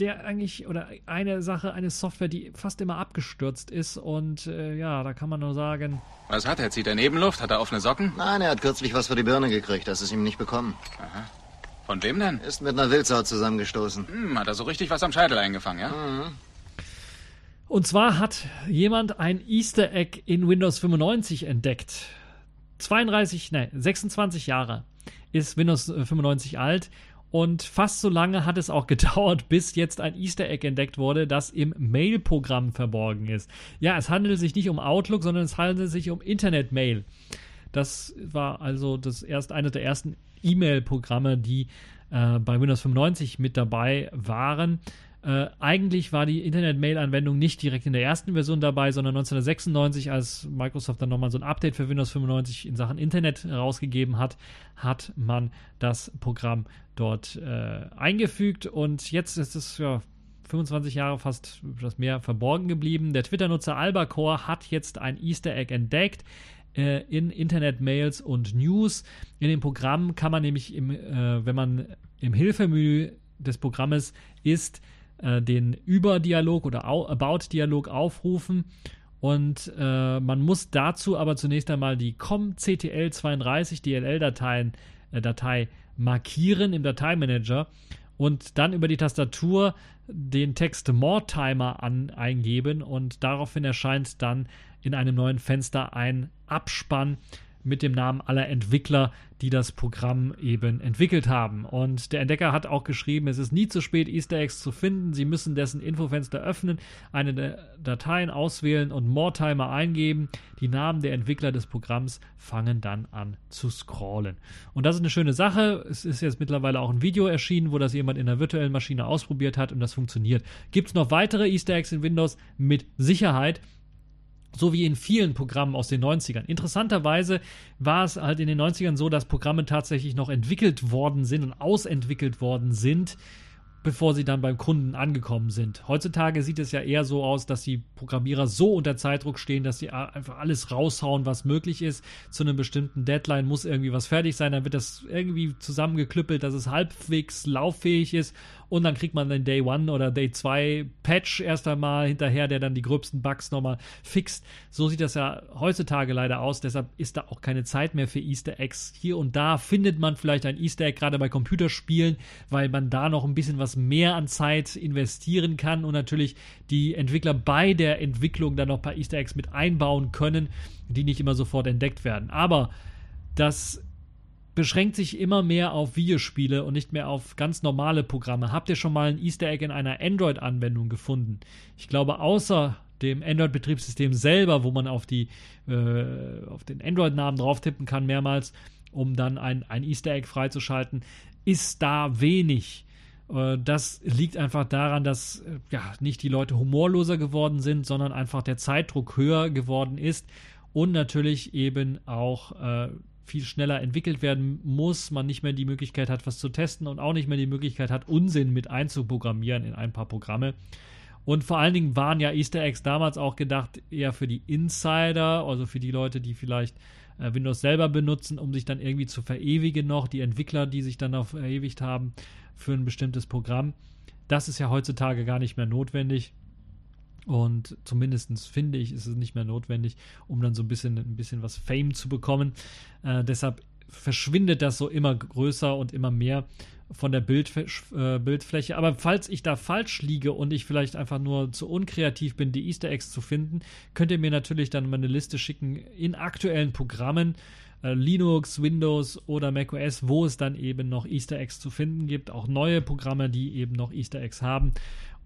der eigentlich, oder eine Sache, eine Software, die fast immer abgestürzt ist. Und äh, ja, da kann man nur sagen. Was hat er? Zieht er Nebenluft? Hat er offene Socken? Nein, er hat kürzlich was für die Birne gekriegt. Das ist ihm nicht bekommen. Aha. Von wem denn? Ist mit einer Wildsau zusammengestoßen. Hm, hat er so richtig was am Scheitel eingefangen, ja? Mhm. Und zwar hat jemand ein Easter Egg in Windows 95 entdeckt. 32, nein, 26 Jahre ist Windows 95 alt und fast so lange hat es auch [LAUGHS] gedauert, bis jetzt ein Easter Egg entdeckt wurde, das im Mail-Programm verborgen ist. Ja, es handelt sich nicht um Outlook, sondern es handelt sich um Internet Mail. Das war also das erst eines der ersten E-Mail-Programme, die äh, bei Windows 95 mit dabei waren. Äh, eigentlich war die Internet-Mail-Anwendung nicht direkt in der ersten Version dabei, sondern 1996, als Microsoft dann nochmal so ein Update für Windows 95 in Sachen Internet rausgegeben hat, hat man das Programm dort äh, eingefügt und jetzt ist es ja 25 Jahre fast etwas mehr verborgen geblieben. Der Twitter-Nutzer Albacore hat jetzt ein Easter Egg entdeckt äh, in Internet-Mails und News. In dem Programm kann man nämlich, im, äh, wenn man im Hilfemenü des Programmes ist, äh, den Über-Dialog oder About-Dialog aufrufen. Und äh, man muss dazu aber zunächst einmal die COM-CTL32 DLL-Dateien äh, Datei markieren im Dateimanager und dann über die Tastatur den Text More Timer an, eingeben und daraufhin erscheint dann in einem neuen Fenster ein Abspann mit dem Namen aller Entwickler, die das Programm eben entwickelt haben. Und der Entdecker hat auch geschrieben, es ist nie zu spät, Easter Eggs zu finden. Sie müssen dessen Infofenster öffnen, eine der Dateien auswählen und More-Timer eingeben. Die Namen der Entwickler des Programms fangen dann an zu scrollen. Und das ist eine schöne Sache. Es ist jetzt mittlerweile auch ein Video erschienen, wo das jemand in einer virtuellen Maschine ausprobiert hat und das funktioniert. Gibt es noch weitere Easter Eggs in Windows? Mit Sicherheit so wie in vielen Programmen aus den 90ern. Interessanterweise war es halt in den 90ern so, dass Programme tatsächlich noch entwickelt worden sind und ausentwickelt worden sind, bevor sie dann beim Kunden angekommen sind. Heutzutage sieht es ja eher so aus, dass die Programmierer so unter Zeitdruck stehen, dass sie einfach alles raushauen, was möglich ist. Zu einem bestimmten Deadline muss irgendwie was fertig sein, dann wird das irgendwie zusammengeklüppelt, dass es halbwegs lauffähig ist und dann kriegt man den Day One oder Day 2 Patch erst einmal hinterher, der dann die gröbsten Bugs nochmal fixt. So sieht das ja heutzutage leider aus, deshalb ist da auch keine Zeit mehr für Easter Eggs. Hier und da findet man vielleicht ein Easter Egg, gerade bei Computerspielen, weil man da noch ein bisschen was mehr an Zeit investieren kann und natürlich die Entwickler bei der Entwicklung dann noch ein paar Easter Eggs mit einbauen können, die nicht immer sofort entdeckt werden. Aber das beschränkt sich immer mehr auf Videospiele und nicht mehr auf ganz normale Programme. Habt ihr schon mal ein Easter Egg in einer Android-Anwendung gefunden? Ich glaube, außer dem Android-Betriebssystem selber, wo man auf, die, äh, auf den Android-Namen drauf tippen kann mehrmals, um dann ein, ein Easter Egg freizuschalten, ist da wenig. Äh, das liegt einfach daran, dass äh, ja, nicht die Leute humorloser geworden sind, sondern einfach der Zeitdruck höher geworden ist und natürlich eben auch äh, viel schneller entwickelt werden muss, man nicht mehr die Möglichkeit hat, was zu testen und auch nicht mehr die Möglichkeit hat, Unsinn mit einzuprogrammieren in ein paar Programme. Und vor allen Dingen waren ja Easter Eggs damals auch gedacht eher für die Insider, also für die Leute, die vielleicht äh, Windows selber benutzen, um sich dann irgendwie zu verewigen noch, die Entwickler, die sich dann noch verewigt haben für ein bestimmtes Programm. Das ist ja heutzutage gar nicht mehr notwendig. Und zumindest finde ich, ist es nicht mehr notwendig, um dann so ein bisschen, ein bisschen was Fame zu bekommen. Äh, deshalb verschwindet das so immer größer und immer mehr von der Bildf äh, Bildfläche. Aber falls ich da falsch liege und ich vielleicht einfach nur zu unkreativ bin, die Easter Eggs zu finden, könnt ihr mir natürlich dann mal eine Liste schicken in aktuellen Programmen, äh, Linux, Windows oder macOS, wo es dann eben noch Easter Eggs zu finden gibt. Auch neue Programme, die eben noch Easter Eggs haben.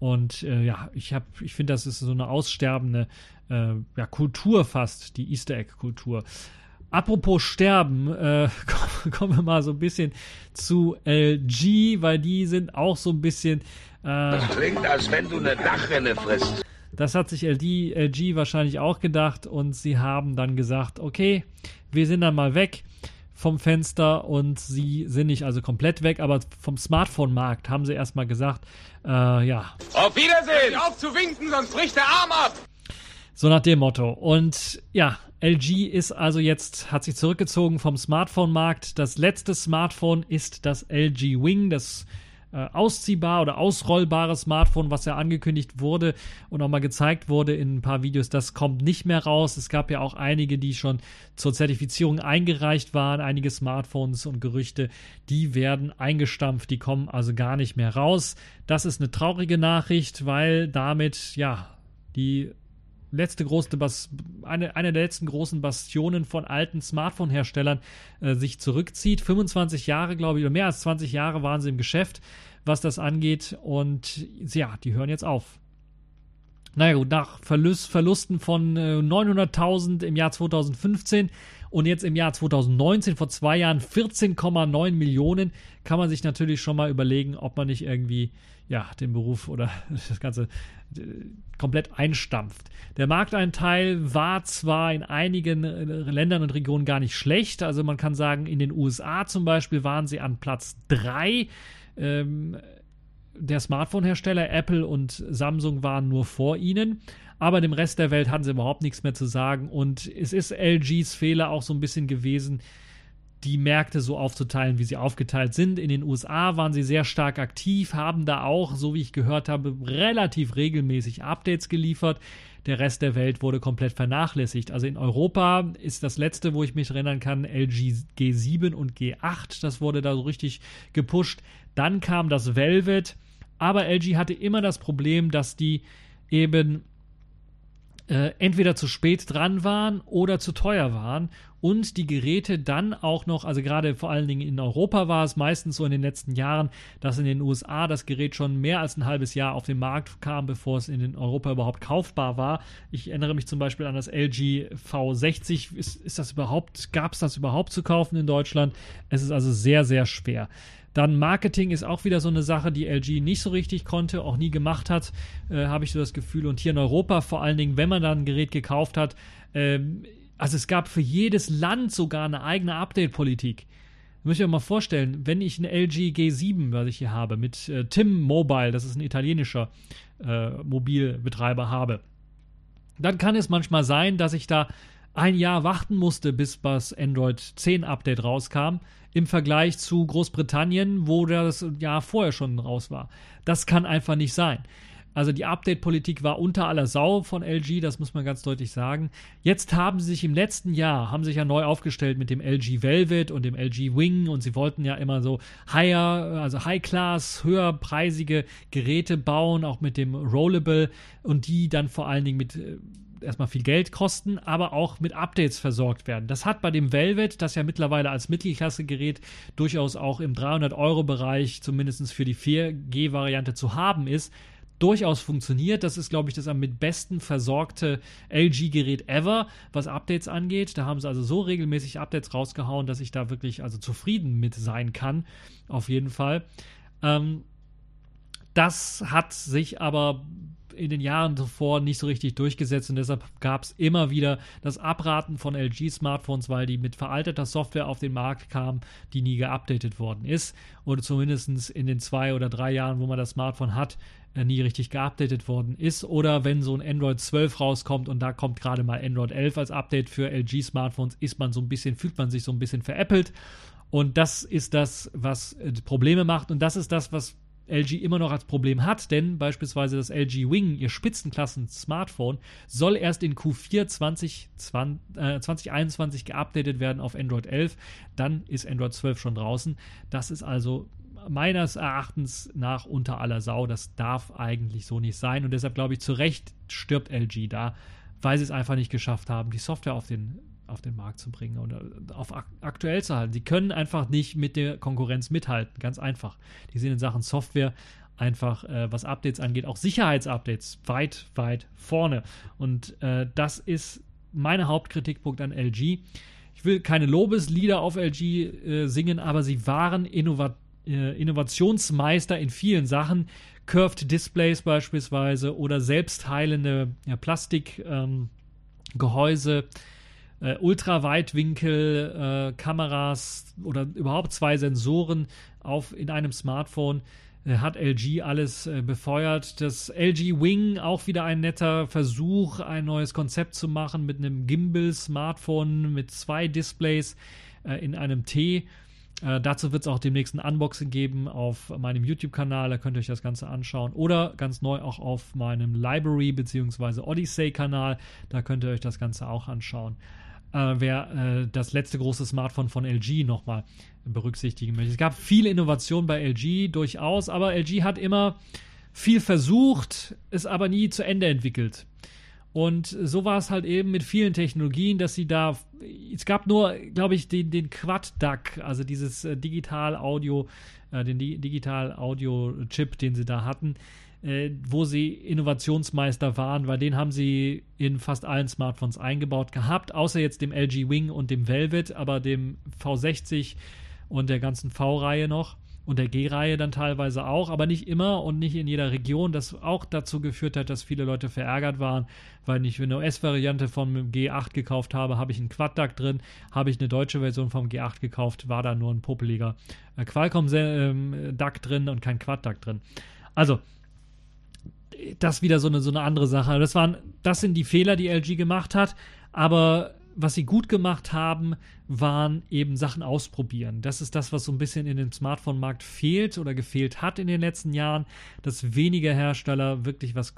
Und äh, ja, ich habe, ich finde, das ist so eine aussterbende äh, ja, Kultur fast, die Easter Egg-Kultur. Apropos Sterben, äh, [LAUGHS] kommen wir mal so ein bisschen zu LG, weil die sind auch so ein bisschen. Äh, das klingt, als wenn du eine Dachrinne frisst. Das hat sich LG, LG wahrscheinlich auch gedacht und sie haben dann gesagt, okay, wir sind dann mal weg vom Fenster und sie sind nicht also komplett weg, aber vom Smartphone-Markt haben sie erstmal gesagt, äh, ja. Auf Wiedersehen! Auf zu winken, sonst bricht der Arm ab! So nach dem Motto. Und ja, LG ist also jetzt, hat sich zurückgezogen vom Smartphone-Markt. Das letzte Smartphone ist das LG Wing, das äh, ausziehbar oder ausrollbare Smartphone, was ja angekündigt wurde und auch mal gezeigt wurde in ein paar Videos, das kommt nicht mehr raus. Es gab ja auch einige, die schon zur Zertifizierung eingereicht waren, einige Smartphones und Gerüchte, die werden eingestampft, die kommen also gar nicht mehr raus. Das ist eine traurige Nachricht, weil damit ja die letzte große Bas eine, eine der letzten großen Bastionen von alten Smartphone-Herstellern äh, sich zurückzieht. 25 Jahre, glaube ich, oder mehr als 20 Jahre waren sie im Geschäft, was das angeht. Und ja, die hören jetzt auf. Naja gut, nach Verlust, Verlusten von äh, 900.000 im Jahr 2015 und jetzt im Jahr 2019, vor zwei Jahren 14,9 Millionen, kann man sich natürlich schon mal überlegen, ob man nicht irgendwie ja, den Beruf oder [LAUGHS] das Ganze äh, komplett einstampft. Der Markteinteil war zwar in einigen äh, Ländern und Regionen gar nicht schlecht, also man kann sagen, in den USA zum Beispiel waren sie an Platz 3. Ähm, der Smartphone-Hersteller Apple und Samsung waren nur vor ihnen, aber dem Rest der Welt hatten sie überhaupt nichts mehr zu sagen und es ist LGs Fehler auch so ein bisschen gewesen, die Märkte so aufzuteilen, wie sie aufgeteilt sind. In den USA waren sie sehr stark aktiv, haben da auch, so wie ich gehört habe, relativ regelmäßig Updates geliefert. Der Rest der Welt wurde komplett vernachlässigt. Also in Europa ist das letzte, wo ich mich erinnern kann, LG G7 und G8. Das wurde da so richtig gepusht. Dann kam das Velvet. Aber LG hatte immer das Problem, dass die eben äh, entweder zu spät dran waren oder zu teuer waren und die Geräte dann auch noch, also gerade vor allen Dingen in Europa war es meistens so in den letzten Jahren, dass in den USA das Gerät schon mehr als ein halbes Jahr auf den Markt kam, bevor es in Europa überhaupt kaufbar war. Ich erinnere mich zum Beispiel an das LG V60. Ist, ist das überhaupt, gab es das überhaupt zu kaufen in Deutschland? Es ist also sehr, sehr schwer. Dann Marketing ist auch wieder so eine Sache, die LG nicht so richtig konnte, auch nie gemacht hat, äh, habe ich so das Gefühl. Und hier in Europa, vor allen Dingen, wenn man dann ein Gerät gekauft hat, ähm, also es gab für jedes Land sogar eine eigene Update-Politik. Muss ich mir mal vorstellen, wenn ich eine LG G7, was ich hier habe, mit äh, Tim Mobile, das ist ein italienischer äh, Mobilbetreiber, habe, dann kann es manchmal sein, dass ich da ein Jahr warten musste, bis das Android 10 Update rauskam, im Vergleich zu Großbritannien, wo das Jahr vorher schon raus war. Das kann einfach nicht sein. Also die Update-Politik war unter aller Sau von LG, das muss man ganz deutlich sagen. Jetzt haben sie sich im letzten Jahr, haben sich ja neu aufgestellt mit dem LG Velvet und dem LG Wing und sie wollten ja immer so higher, also High-Class, höherpreisige Geräte bauen, auch mit dem Rollable und die dann vor allen Dingen mit äh, erstmal viel Geld kosten, aber auch mit Updates versorgt werden. Das hat bei dem Velvet, das ja mittlerweile als Mittelklasse-Gerät durchaus auch im 300-Euro-Bereich, zumindest für die 4G-Variante zu haben ist, durchaus funktioniert. Das ist, glaube ich, das am mit besten versorgte LG-Gerät ever, was Updates angeht. Da haben sie also so regelmäßig Updates rausgehauen, dass ich da wirklich also zufrieden mit sein kann. Auf jeden Fall. Ähm, das hat sich aber in den Jahren zuvor nicht so richtig durchgesetzt und deshalb gab es immer wieder das Abraten von LG-Smartphones, weil die mit veralteter Software auf den Markt kamen, die nie geupdatet worden ist oder zumindest in den zwei oder drei Jahren, wo man das Smartphone hat, äh, nie richtig geupdatet worden ist. Oder wenn so ein Android 12 rauskommt und da kommt gerade mal Android 11 als Update für LG-Smartphones, ist man so ein bisschen, fühlt man sich so ein bisschen veräppelt. Und das ist das, was äh, Probleme macht. Und das ist das, was LG immer noch als Problem hat, denn beispielsweise das LG Wing, ihr Spitzenklassen-Smartphone, soll erst in Q4 2020, äh, 2021 geupdatet werden auf Android 11. Dann ist Android 12 schon draußen. Das ist also meines Erachtens nach unter aller Sau. Das darf eigentlich so nicht sein. Und deshalb glaube ich, zu Recht stirbt LG da, weil sie es einfach nicht geschafft haben, die Software auf den auf den Markt zu bringen oder auf ak aktuell zu halten. Sie können einfach nicht mit der Konkurrenz mithalten, ganz einfach. Die sind in Sachen Software einfach, äh, was Updates angeht, auch Sicherheitsupdates weit, weit vorne. Und äh, das ist mein Hauptkritikpunkt an LG. Ich will keine Lobeslieder auf LG äh, singen, aber sie waren innovat äh, Innovationsmeister in vielen Sachen. Curved Displays beispielsweise oder selbstheilende ja, Plastikgehäuse. Ähm, äh, Ultraweitwinkel-Kameras äh, oder überhaupt zwei Sensoren auf, in einem Smartphone äh, hat LG alles äh, befeuert. Das LG Wing auch wieder ein netter Versuch, ein neues Konzept zu machen mit einem Gimbal-Smartphone mit zwei Displays äh, in einem T. Äh, dazu wird es auch demnächst ein Unboxing geben auf meinem YouTube-Kanal, da könnt ihr euch das Ganze anschauen. Oder ganz neu auch auf meinem Library- bzw. Odyssey-Kanal, da könnt ihr euch das Ganze auch anschauen äh, wer äh, das letzte große Smartphone von LG nochmal berücksichtigen möchte. Es gab viele Innovationen bei LG durchaus, aber LG hat immer viel versucht, es aber nie zu Ende entwickelt. Und so war es halt eben mit vielen Technologien, dass sie da. Es gab nur, glaube ich, den, den Quad-DAC, also dieses äh, Digital-Audio, äh, den Di Digital-Audio-Chip, den sie da hatten äh, wo sie Innovationsmeister waren, weil den haben sie in fast allen Smartphones eingebaut gehabt, außer jetzt dem LG Wing und dem Velvet, aber dem V60 und der ganzen V-Reihe noch und der G-Reihe dann teilweise auch, aber nicht immer und nicht in jeder Region, das auch dazu geführt hat, dass viele Leute verärgert waren, weil ich eine US-Variante vom G8 gekauft habe, habe ich einen Quad-DAC drin, habe ich eine deutsche Version vom G8 gekauft, war da nur ein popeliger äh, Qualcomm-DAC ähm, drin und kein Quad-DAC drin. Also, das wieder so eine, so eine andere Sache. Das, waren, das sind die Fehler, die LG gemacht hat, aber was sie gut gemacht haben, waren eben Sachen ausprobieren. Das ist das, was so ein bisschen in dem Smartphone-Markt fehlt oder gefehlt hat in den letzten Jahren, dass weniger Hersteller wirklich was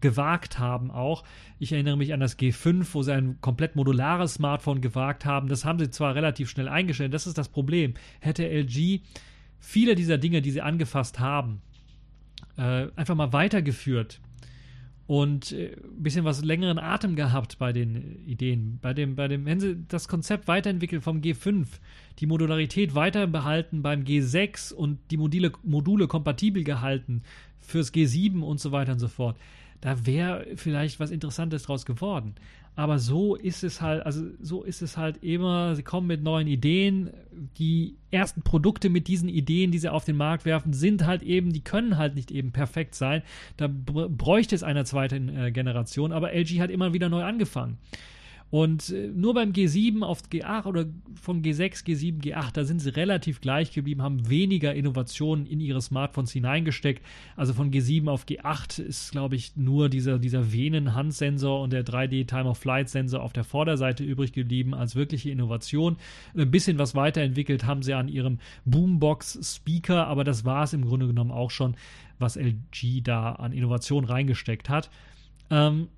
gewagt haben auch. Ich erinnere mich an das G5, wo sie ein komplett modulares Smartphone gewagt haben. Das haben sie zwar relativ schnell eingestellt, das ist das Problem. Hätte LG viele dieser Dinge, die sie angefasst haben, äh, einfach mal weitergeführt und äh, ein bisschen was längeren Atem gehabt bei den Ideen. Bei dem, bei dem, wenn sie das Konzept weiterentwickeln vom G5, die Modularität weiter behalten beim G6 und die Module, Module kompatibel gehalten fürs G7 und so weiter und so fort, da wäre vielleicht was Interessantes draus geworden. Aber so ist es halt, also so ist es halt immer, sie kommen mit neuen Ideen. Die ersten Produkte mit diesen Ideen, die sie auf den Markt werfen, sind halt eben, die können halt nicht eben perfekt sein. Da bräuchte es eine zweite äh, Generation, aber LG hat immer wieder neu angefangen. Und äh, nur beim G7 auf G8 oder von G6, G7, G8, da sind sie relativ gleich geblieben, haben weniger Innovationen in ihre Smartphones hineingesteckt. Also von G7 auf G8 ist, glaube ich, nur dieser, dieser Venen-Handsensor und der 3D Time-of-Flight-Sensor auf der Vorderseite übrig geblieben als wirkliche Innovation. Ein bisschen was weiterentwickelt haben sie an ihrem Boombox-Speaker, aber das war es im Grunde genommen auch schon, was LG da an Innovation reingesteckt hat. Ähm,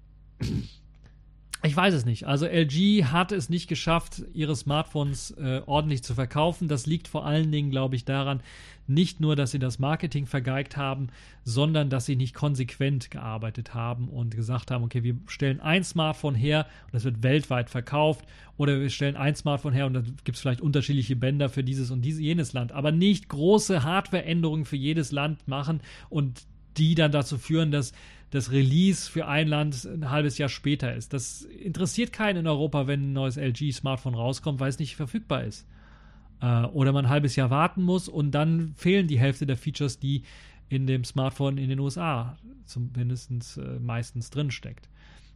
ich weiß es nicht. Also LG hat es nicht geschafft, ihre Smartphones äh, ordentlich zu verkaufen. Das liegt vor allen Dingen, glaube ich, daran, nicht nur, dass sie das Marketing vergeigt haben, sondern dass sie nicht konsequent gearbeitet haben und gesagt haben, okay, wir stellen ein Smartphone her und das wird weltweit verkauft oder wir stellen ein Smartphone her und dann gibt es vielleicht unterschiedliche Bänder für dieses und dieses, jenes Land, aber nicht große Hardwareänderungen für jedes Land machen und die dann dazu führen, dass das Release für ein Land ein halbes Jahr später ist. Das interessiert keinen in Europa, wenn ein neues LG-Smartphone rauskommt, weil es nicht verfügbar ist. Äh, oder man ein halbes Jahr warten muss und dann fehlen die Hälfte der Features, die in dem Smartphone in den USA zumindest äh, meistens drinsteckt.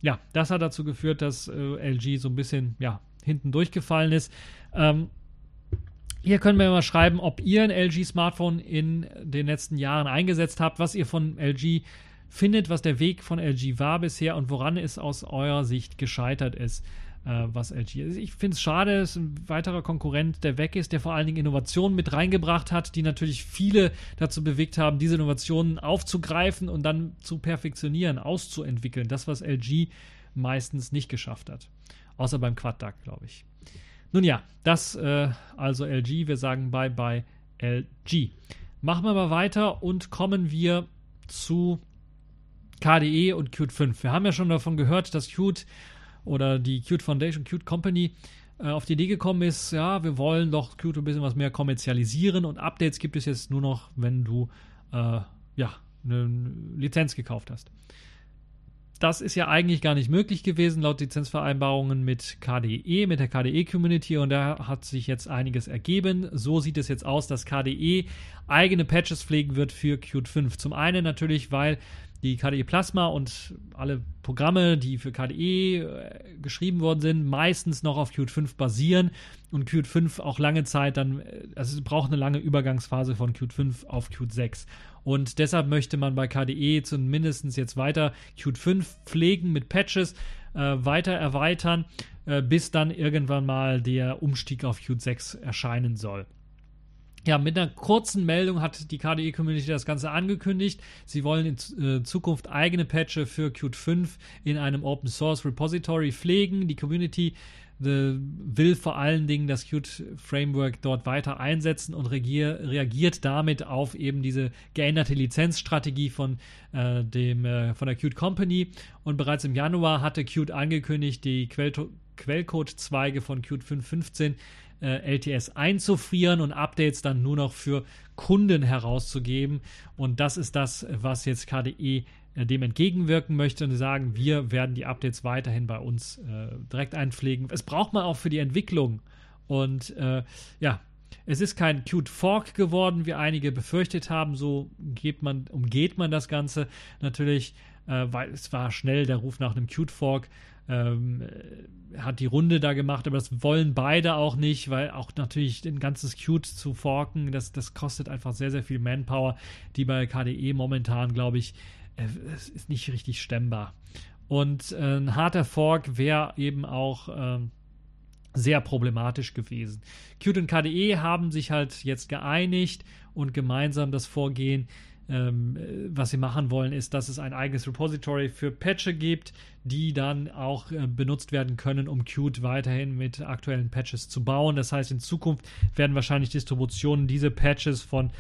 Ja, das hat dazu geführt, dass äh, LG so ein bisschen ja, hinten durchgefallen ist. Ähm, hier können wir mal schreiben, ob ihr ein LG-Smartphone in den letzten Jahren eingesetzt habt, was ihr von LG findet, was der Weg von LG war bisher und woran es aus eurer Sicht gescheitert ist. äh, was LG ist. Ich finde es schade, es ist ein weiterer Konkurrent, der weg ist, der vor allen Dingen Innovationen mit reingebracht hat, die natürlich viele dazu bewegt haben, diese Innovationen aufzugreifen und dann zu perfektionieren, auszuentwickeln. Das, was LG meistens nicht geschafft hat. Außer beim Quad-Duck, glaube ich. Nun ja, das äh, also LG. Wir sagen bye bye LG. Machen wir mal weiter und kommen wir zu KDE und Qt 5. Wir haben ja schon davon gehört, dass Qt oder die Qt Foundation, Qt Company äh, auf die Idee gekommen ist, ja, wir wollen doch Qt ein bisschen was mehr kommerzialisieren und Updates gibt es jetzt nur noch, wenn du äh, ja, eine Lizenz gekauft hast. Das ist ja eigentlich gar nicht möglich gewesen laut Lizenzvereinbarungen mit KDE, mit der KDE-Community und da hat sich jetzt einiges ergeben. So sieht es jetzt aus, dass KDE eigene Patches pflegen wird für Qt 5. Zum einen natürlich, weil die KDE Plasma und alle Programme, die für KDE äh, geschrieben worden sind, meistens noch auf Qt 5 basieren und Qt 5 auch lange Zeit dann, äh, also es braucht eine lange Übergangsphase von Qt 5 auf Qt 6. Und deshalb möchte man bei KDE zumindest jetzt weiter Qt 5 pflegen mit Patches, äh, weiter erweitern, äh, bis dann irgendwann mal der Umstieg auf Qt 6 erscheinen soll. Ja, mit einer kurzen Meldung hat die KDE-Community das Ganze angekündigt. Sie wollen in äh, Zukunft eigene Patches für Qt 5 in einem Open Source Repository pflegen. Die Community äh, will vor allen Dingen das Qt Framework dort weiter einsetzen und regier, reagiert damit auf eben diese geänderte Lizenzstrategie von, äh, dem, äh, von der Qt Company. Und bereits im Januar hatte Qt angekündigt, die Quell Quellcode-Zweige von Qt 5.15 äh, LTS einzufrieren und Updates dann nur noch für Kunden herauszugeben. Und das ist das, was jetzt KDE dem entgegenwirken möchte und sagen, wir werden die Updates weiterhin bei uns äh, direkt einpflegen. Es braucht man auch für die Entwicklung. Und äh, ja, es ist kein Cute Fork geworden, wie einige befürchtet haben. So man, umgeht man das Ganze natürlich, äh, weil es war schnell der Ruf nach einem Cute Fork ähm, hat die Runde da gemacht, aber das wollen beide auch nicht, weil auch natürlich ein ganzes Qt zu forken, das, das kostet einfach sehr, sehr viel Manpower, die bei KDE momentan, glaube ich, äh, ist nicht richtig stemmbar. Und äh, ein harter Fork wäre eben auch äh, sehr problematisch gewesen. Qt und KDE haben sich halt jetzt geeinigt und gemeinsam das Vorgehen ähm, was sie machen wollen, ist, dass es ein eigenes Repository für Patches gibt, die dann auch äh, benutzt werden können, um Qt weiterhin mit aktuellen Patches zu bauen. Das heißt, in Zukunft werden wahrscheinlich Distributionen diese Patches von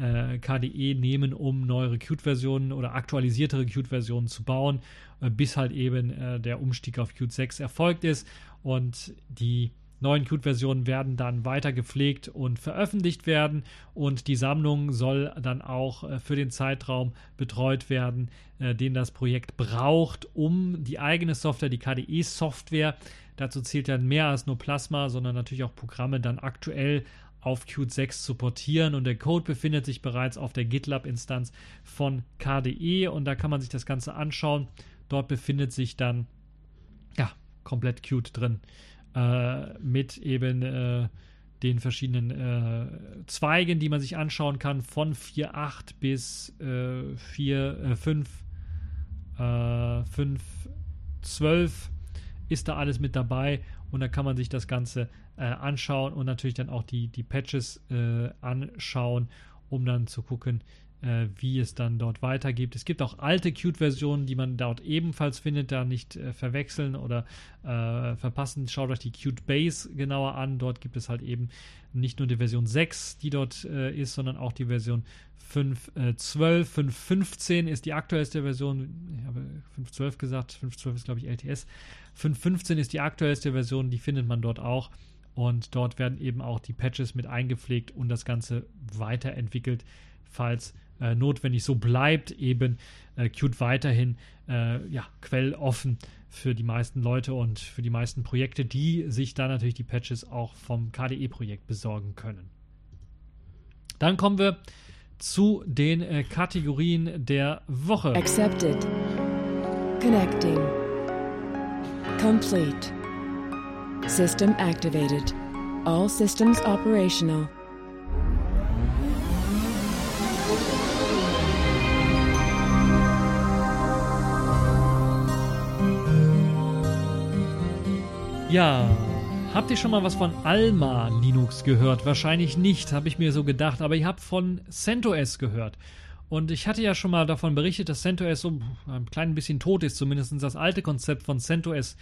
äh, KDE nehmen, um neuere Qt-Versionen oder aktualisiertere Qt-Versionen zu bauen, äh, bis halt eben äh, der Umstieg auf Qt 6 erfolgt ist. Und die neuen Qt-Versionen werden dann weiter gepflegt und veröffentlicht werden. Und die Sammlung soll dann auch äh, für den Zeitraum betreut werden, äh, den das Projekt braucht, um die eigene Software, die KDE-Software, dazu zählt ja mehr als nur Plasma, sondern natürlich auch Programme dann aktuell auf Qt 6 zu portieren. Und der Code befindet sich bereits auf der GitLab-Instanz von KDE und da kann man sich das Ganze anschauen. Dort befindet sich dann ja komplett Qt drin äh, mit eben äh, den verschiedenen äh, Zweigen, die man sich anschauen kann, von 4.8 bis äh, 4, 5, 5, 12 ist da alles mit dabei und da kann man sich das Ganze äh, anschauen und natürlich dann auch die, die Patches äh, anschauen, um dann zu gucken, äh, wie es dann dort weitergeht. Es gibt auch alte Qt-Versionen, die man dort ebenfalls findet, da nicht äh, verwechseln oder äh, verpassen. Schaut euch die Qt Base genauer an. Dort gibt es halt eben nicht nur die Version 6, die dort äh, ist, sondern auch die Version 5.12. 5.15 äh, ist die aktuellste Version. Ich habe 5.12 gesagt. 5.12 ist, glaube ich, LTS. 5.15 ist die aktuellste Version, die findet man dort auch. Und dort werden eben auch die Patches mit eingepflegt und das Ganze weiterentwickelt, falls äh, notwendig. So bleibt eben äh, Qt weiterhin äh, ja, quelloffen für die meisten Leute und für die meisten Projekte, die sich dann natürlich die Patches auch vom KDE-Projekt besorgen können. Dann kommen wir zu den äh, Kategorien der Woche. Accepted. Connecting. Complete. System activated. All systems operational. Ja, habt ihr schon mal was von Alma Linux gehört? Wahrscheinlich nicht, habe ich mir so gedacht, aber ihr habt von CentOS gehört. Und ich hatte ja schon mal davon berichtet, dass CentOS so ein klein bisschen tot ist, zumindest das alte Konzept von CentOS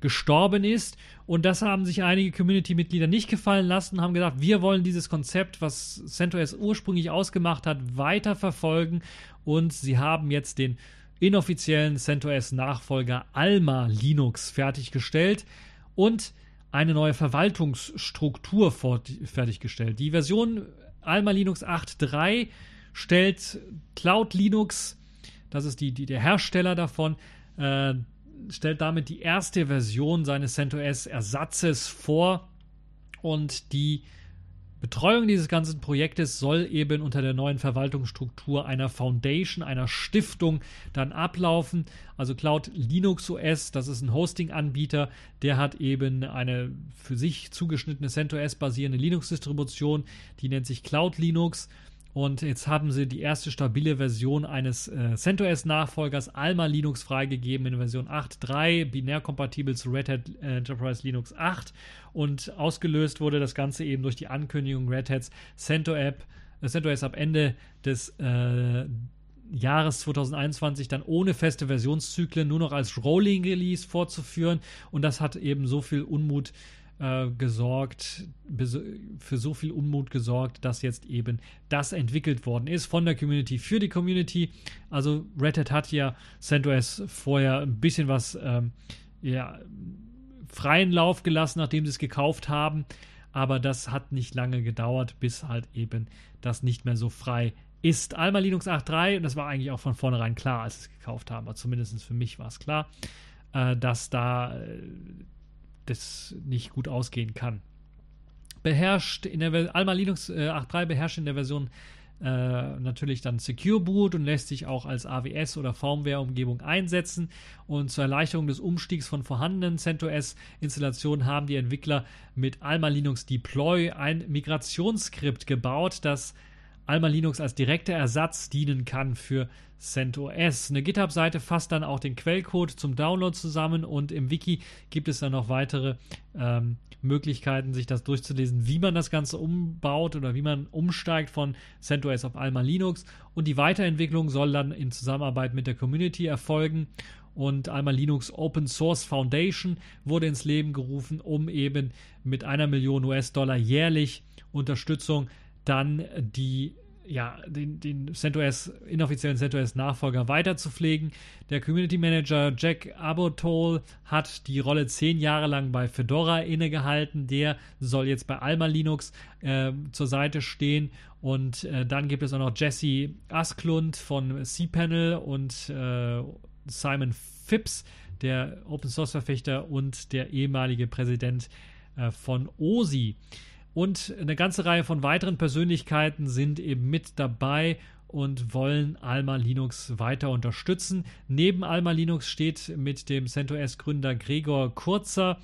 gestorben ist. Und das haben sich einige Community-Mitglieder nicht gefallen lassen, haben gesagt, wir wollen dieses Konzept, was CentOS ursprünglich ausgemacht hat, weiter verfolgen. Und sie haben jetzt den inoffiziellen CentOS-Nachfolger Alma Linux fertiggestellt und eine neue Verwaltungsstruktur fertiggestellt. Die Version Alma Linux 8.3 stellt Cloud Linux, das ist die, die der Hersteller davon, äh, stellt damit die erste Version seines CentOS Ersatzes vor und die Betreuung dieses ganzen Projektes soll eben unter der neuen Verwaltungsstruktur einer Foundation, einer Stiftung dann ablaufen. Also Cloud Linux OS, das ist ein Hosting-Anbieter, der hat eben eine für sich zugeschnittene CentOS basierende Linux-Distribution, die nennt sich Cloud Linux. Und jetzt haben sie die erste stabile Version eines äh, CentOS-Nachfolgers Alma Linux freigegeben in Version 8.3, binärkompatibel zu Red Hat Enterprise Linux 8. Und ausgelöst wurde das Ganze eben durch die Ankündigung Red Hats CentOS, äh, CentOS ab Ende des äh, Jahres 2021 dann ohne feste Versionszyklen nur noch als Rolling Release vorzuführen. Und das hat eben so viel Unmut äh, gesorgt, für so viel Unmut gesorgt, dass jetzt eben das entwickelt worden ist von der Community für die Community. Also Red Hat hat ja CentOS vorher ein bisschen was ähm, ja, freien Lauf gelassen, nachdem sie es gekauft haben. Aber das hat nicht lange gedauert, bis halt eben das nicht mehr so frei ist. Alma Linux 8.3, und das war eigentlich auch von vornherein klar, als sie es gekauft haben, aber zumindest für mich war es klar, äh, dass da äh, das nicht gut ausgehen kann. Beherrscht in der Alma Linux äh, 8.3 beherrscht in der Version äh, natürlich dann Secure Boot und lässt sich auch als AWS oder VMware-Umgebung einsetzen. Und zur Erleichterung des Umstiegs von vorhandenen CentOS-Installationen haben die Entwickler mit Alma Linux Deploy ein Migrationsskript gebaut, das Alma Linux als direkter Ersatz dienen kann für CentOS. Eine GitHub-Seite fasst dann auch den Quellcode zum Download zusammen und im Wiki gibt es dann noch weitere ähm, Möglichkeiten, sich das durchzulesen, wie man das Ganze umbaut oder wie man umsteigt von CentOS auf Alma Linux. Und die Weiterentwicklung soll dann in Zusammenarbeit mit der Community erfolgen. Und Alma Linux Open Source Foundation wurde ins Leben gerufen, um eben mit einer Million US-Dollar jährlich Unterstützung dann die ja, den, den CentOS, inoffiziellen CentOS-Nachfolger weiter zu pflegen. Der Community Manager Jack Abotol hat die Rolle zehn Jahre lang bei Fedora innegehalten. Der soll jetzt bei Alma Linux äh, zur Seite stehen. Und äh, dann gibt es auch noch Jesse Asklund von cPanel und äh, Simon Phipps, der Open Source Verfechter und der ehemalige Präsident äh, von OSI. Und eine ganze Reihe von weiteren Persönlichkeiten sind eben mit dabei und wollen Alma Linux weiter unterstützen. Neben Alma Linux steht mit dem CentOS-Gründer Gregor Kurzer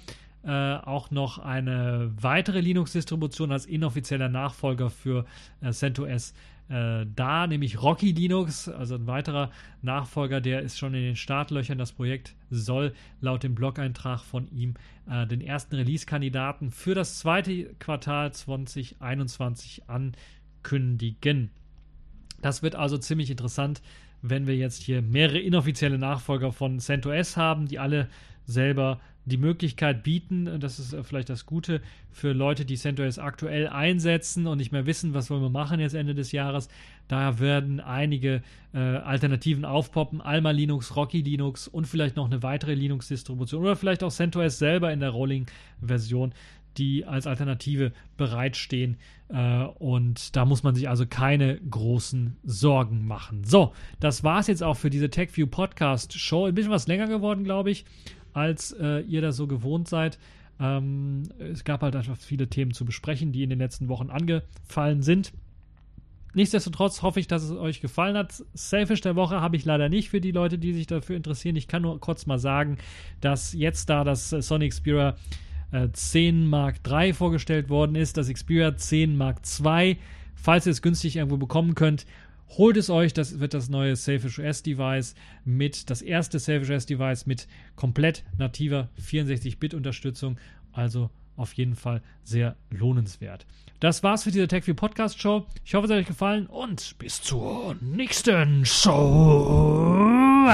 äh, auch noch eine weitere Linux-Distribution als inoffizieller Nachfolger für äh, CentOS äh, da, nämlich Rocky Linux, also ein weiterer Nachfolger, der ist schon in den Startlöchern. Das Projekt soll laut dem Blog-Eintrag von ihm äh, den ersten Release-Kandidaten für das zweite Quartal 2021 ankündigen. Das wird also ziemlich interessant, wenn wir jetzt hier mehrere inoffizielle Nachfolger von CentOS haben, die alle selber die Möglichkeit bieten, das ist äh, vielleicht das Gute für Leute, die CentOS aktuell einsetzen und nicht mehr wissen, was wollen wir machen jetzt Ende des Jahres. Da werden einige äh, Alternativen aufpoppen. Alma Linux, Rocky Linux und vielleicht noch eine weitere Linux-Distribution oder vielleicht auch CentOS selber in der Rolling-Version, die als Alternative bereitstehen. Äh, und da muss man sich also keine großen Sorgen machen. So, das war es jetzt auch für diese TechView Podcast Show. Ein bisschen was länger geworden, glaube ich als äh, ihr das so gewohnt seid. Ähm, es gab halt einfach viele Themen zu besprechen, die in den letzten Wochen angefallen sind. Nichtsdestotrotz hoffe ich, dass es euch gefallen hat. Selfish der Woche habe ich leider nicht für die Leute, die sich dafür interessieren. Ich kann nur kurz mal sagen, dass jetzt da das Sonic Xperia äh, 10 Mark III vorgestellt worden ist, das Xperia 10 Mark II, falls ihr es günstig irgendwo bekommen könnt, Holt es euch, das wird das neue Selfish OS-Device mit, das erste Selfish OS-Device mit komplett nativer 64-Bit-Unterstützung. Also auf jeden Fall sehr lohnenswert. Das war's für diese TechView Podcast Show. Ich hoffe, es hat euch gefallen und bis zur nächsten Show.